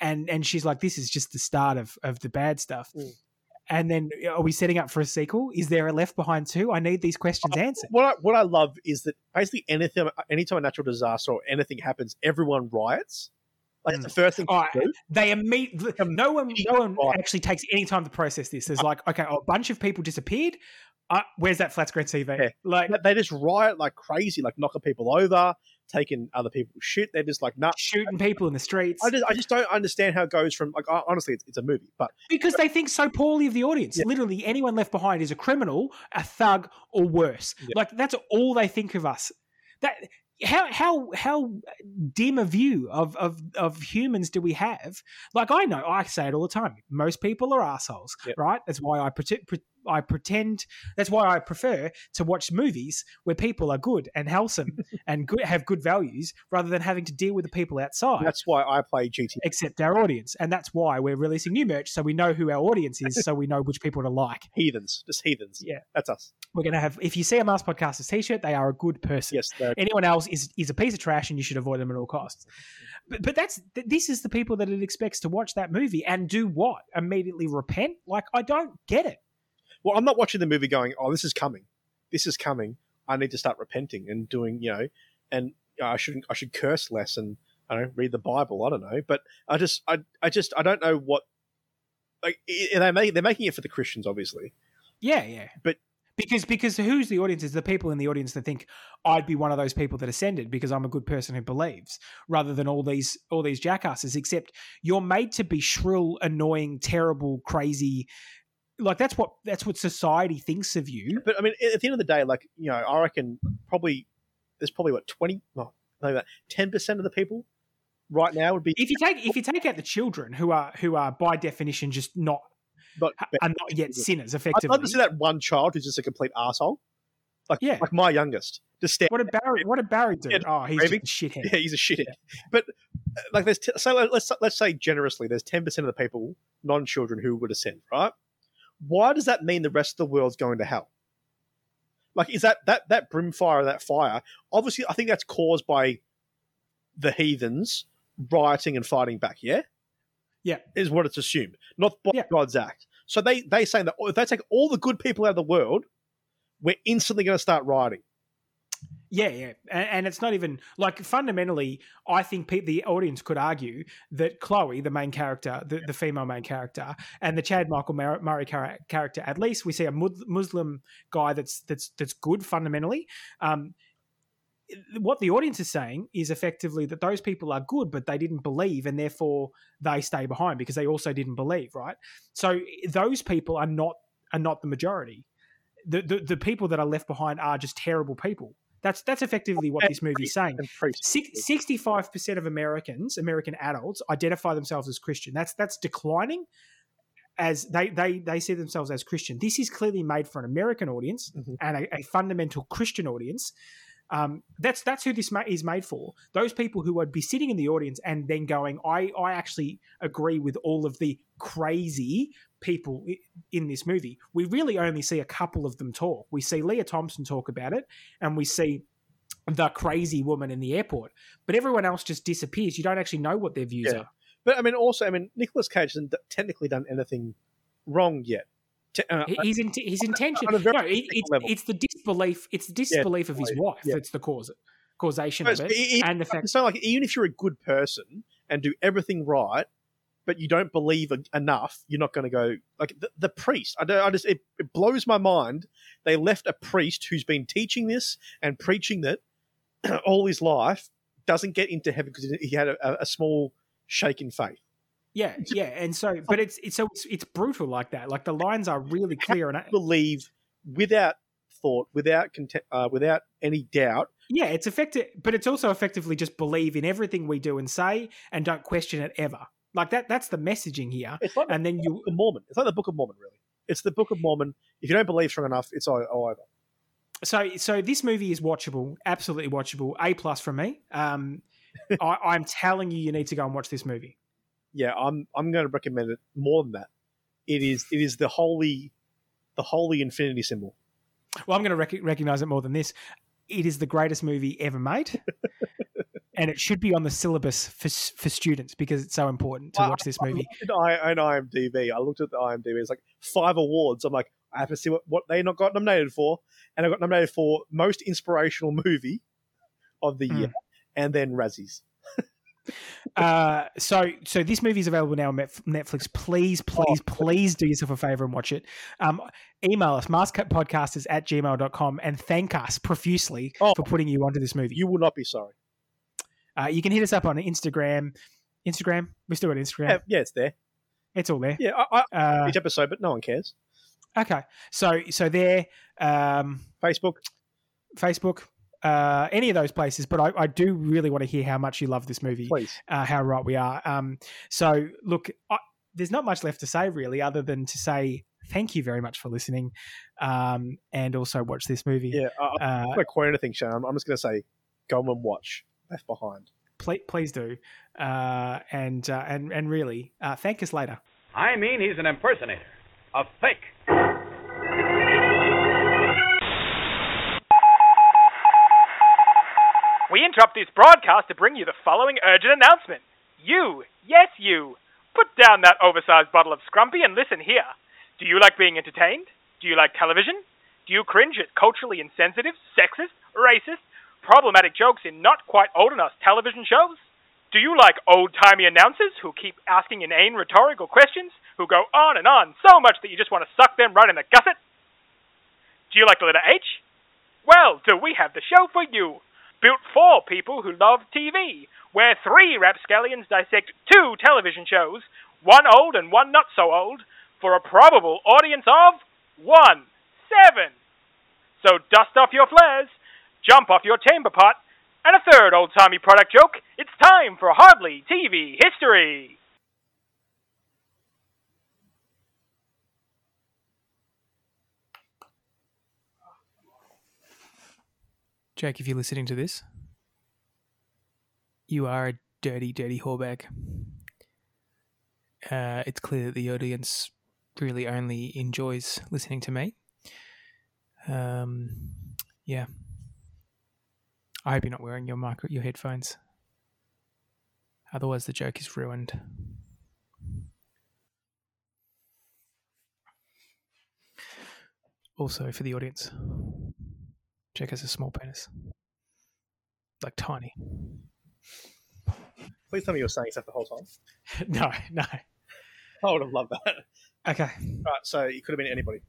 Speaker 1: And and she's like this is just the start of of the bad stuff.
Speaker 2: Mm.
Speaker 1: and then are we setting up for a sequel? Is there a left behind too? I need these questions uh, answered.
Speaker 2: What I, what I love is that basically anything, anytime a natural disaster or anything happens, everyone riots. Like it's the hmm. first thing
Speaker 1: Oh,
Speaker 2: do.
Speaker 1: they immediately no one no one actually takes any time to process this. There's uh. like okay a bunch of people disappeared uh, where's that flat screen tv
Speaker 2: Yeah.
Speaker 1: like
Speaker 2: They just riot like crazy, like knocking people over, taking other people's shit. They're just like, nah.
Speaker 1: shooting people in the streets
Speaker 2: I just, I just don't understand how it goes from like honestly, it's, it's a movie, but
Speaker 1: because they think so poorly of the audience.
Speaker 2: Yeah.
Speaker 1: Literally, anyone left behind is a criminal, a thug, or worse.
Speaker 2: Yeah.
Speaker 1: Like that's all they think of us. That how how how dim a view of of of humans do we have? Like I know, I say it all the time. Most people are assholes,
Speaker 2: Yep.
Speaker 1: right? That's why I pretend. I pretend. That's why I prefer to watch movies where people are good and wholesome and good have good values, rather than having to deal with the people outside
Speaker 2: that's why I play GTA.
Speaker 1: except our audience. And that's why we're releasing new merch so we know who our audience is, so we know which people to like.
Speaker 2: Heathens, just heathens.
Speaker 1: Yeah.
Speaker 2: that's us.
Speaker 1: We're going to have, if you see a Mars Podcasters t shirt, they are a good person.
Speaker 2: Yes, they're-
Speaker 1: Anyone else is, is a piece of trash and you should avoid them at all costs. But, but that's th- this is the people that it expects to watch that movie and do what? Immediately repent? Like, I don't get it.
Speaker 2: Well, I'm not watching the movie going, oh, this is coming. This is coming. I need to start repenting and doing, you know, and I shouldn't, I should curse less and I don't know, read the Bible. I don't know, but I just, I, I just, I don't know what. Like they make, they're making it for the Christians, obviously.
Speaker 1: Yeah, yeah.
Speaker 2: But-
Speaker 1: because because who's the audience is the people in the audience that think I'd be one of those people that ascended because I'm a good person who believes rather than all these all these jackasses except you're made to be shrill annoying terrible crazy like that's what that's what society thinks of you
Speaker 2: But I mean, at the end of the day, like you know, I reckon probably there's probably what twenty, no, not even ten percent of the people right now would be
Speaker 1: if you take if you take out the children who are who are by definition just not
Speaker 2: not.
Speaker 1: are not yet sinners Effectively, I'd
Speaker 2: love to see that one child who's just a complete asshole. Like,
Speaker 1: Yeah.
Speaker 2: like my youngest, just stand.
Speaker 1: what did Barry what did Barry do
Speaker 2: Yeah,
Speaker 1: oh he's
Speaker 2: raving.
Speaker 1: just a shithead
Speaker 2: Yeah, he's a shithead. But uh, like, there's t- so let's let's say generously, there's ten percent of the people, non-children, who would ascend. Right? Why does that mean the rest of the world's going to hell? Like, is that that that brimfire, that fire? Obviously, I think that's caused by the heathens rioting and fighting back. Yeah,
Speaker 1: Yeah.
Speaker 2: is what it's assumed, not by
Speaker 1: Yeah.
Speaker 2: God's act. So they they saying that oh, if they take all the good people out of the world, we're instantly going to start rioting.
Speaker 1: Yeah, yeah, and, and it's not even like fundamentally. I think pe- the audience could argue that Chloe, the main character, the, the female main character, and the Chad Michael Mur- Murray char- character, at least we see a Mus- Muslim guy that's that's that's good fundamentally. Um, what the audience is saying is effectively that those people are good, but they didn't believe, and therefore they stay behind because they also didn't believe, right? So those people are not are not the majority. The, the the people that are left behind are just terrible people. That's that's effectively what this movie's saying. Sixty-five percent of Americans, American adults, identify themselves as Christian. That's that's declining as they they they see themselves as Christian. This is clearly made for an American audience
Speaker 2: Mhm.
Speaker 1: and a, a fundamental Christian audience. Um, that's that's who this ma- is made for. Those people who would be sitting in the audience and then going, I I actually agree with all of the crazy people in this movie. We really only see a couple of them talk. We see Lea Thompson talk about it, and we see the crazy woman in the airport. But everyone else just disappears. You don't actually know what their views
Speaker 2: Yeah.
Speaker 1: are.
Speaker 2: But I mean, also, I mean, Nicolas Cage hasn't technically done anything wrong yet. Te- uh,
Speaker 1: He- His int- his intention.
Speaker 2: on a very
Speaker 1: No, it, it's, it's the disbelief. It's the disbelief of his wife
Speaker 2: yeah.
Speaker 1: that's the cause causation
Speaker 2: but
Speaker 1: of it,
Speaker 2: it-
Speaker 1: and the fact.
Speaker 2: So, like even if you're a good person and do everything right, but you don't believe enough, you're not going to go like the, the priest. I, don't, I just it, it blows my mind. They left a priest who's been teaching this and preaching that all his life doesn't get into heaven because he had a, a small shaken faith.
Speaker 1: Yeah, yeah, and so, but it's it's so it's, it's brutal like that. Like the lines are really clear, and I,
Speaker 2: Believe without thought, without conte- uh, without any doubt,
Speaker 1: Yeah, it's effective, but it's also effectively just believe in everything we do and say, and don't question it ever. Like that. That's the messaging here.
Speaker 2: It's like
Speaker 1: And then you,
Speaker 2: of Mormon. It's like the Book of Mormon, really. It's the Book of Mormon. If you don't believe strong enough, it's all, all over.
Speaker 1: so so this movie is watchable, absolutely watchable. A plus from me. Um, I, I'm telling you, you need to go and watch this movie.
Speaker 2: Yeah, I'm I'm going to recommend it more than that. It is it is the holy the holy infinity symbol.
Speaker 1: Well, I'm going to rec- recognize it more than this. It is the greatest movie ever made, and it should be on the syllabus for for students because it's so important to
Speaker 2: I-
Speaker 1: watch this movie.
Speaker 2: I, own IMDb. I looked at the IMDb. It's like five awards. I'm like, I have to see what, what they not got nominated for, and I got nominated for most inspirational movie of the
Speaker 1: Mm.
Speaker 2: year, and then Razzies.
Speaker 1: Uh, so so this movie is available now on Netflix. Please, please, please do yourself a favor and watch it. Um, email us, maskcutpodcasters at gmail.com and thank us profusely
Speaker 2: Oh.
Speaker 1: for putting you onto this movie.
Speaker 2: You will not be sorry.
Speaker 1: Uh, you can hit us up on Instagram. Instagram? We still got Instagram.
Speaker 2: Yeah, yeah it's there.
Speaker 1: It's all there.
Speaker 2: Yeah, I, I,
Speaker 1: Uh,
Speaker 2: each episode, but no one cares.
Speaker 1: okay. So so there, um,
Speaker 2: Facebook.
Speaker 1: Facebook, uh, any of those places. But I, I do really want to hear how much you love this movie.
Speaker 2: Please.
Speaker 1: uh, how right we are. Um, so, look, I, there's not much left to say really, other than to say thank you very much for listening, um, and also watch this movie.
Speaker 2: Yeah, I, I'm
Speaker 1: Uh,
Speaker 2: not going to quote anything, Shannon. I'm just going to say, go and watch Left Behind.
Speaker 1: please, please do, uh, and uh, and and really, uh, thank us later.
Speaker 3: I mean, he's an impersonator. A fake.
Speaker 4: Interrupt this broadcast to bring you the following urgent announcement. You, yes, you, put down that oversized bottle of Scrumpy and listen here. Do you like being entertained? Do you like television? Do you cringe at culturally insensitive, sexist, racist, problematic jokes in not quite old enough television shows? Do you like old timey announcers who keep asking inane rhetorical questions, who go on and on so much that you just want to suck them right in the gusset? Do you like the letter H? Well, do we have the show for you? Built for people who love TV, where three rapscallions dissect two television shows, one old and one not so old, for a probable audience of one, seven. So dust off your flares, jump off your chamber pot, and a third old timey product joke. It's time for Hardly TV History.
Speaker 1: Jake, if you're listening to this, you are a dirty, dirty whoreback. Uh, it's clear that the audience really only enjoys listening to me. Um, yeah. I hope you're not wearing your micro, your headphones. Otherwise, the joke is ruined. Also, for the audience, Jake has a small penis, like tiny.
Speaker 2: Please tell me you were saying stuff the whole time.
Speaker 1: no, no.
Speaker 2: I would have loved that.
Speaker 1: Okay.
Speaker 2: Right, so it could have been anybody.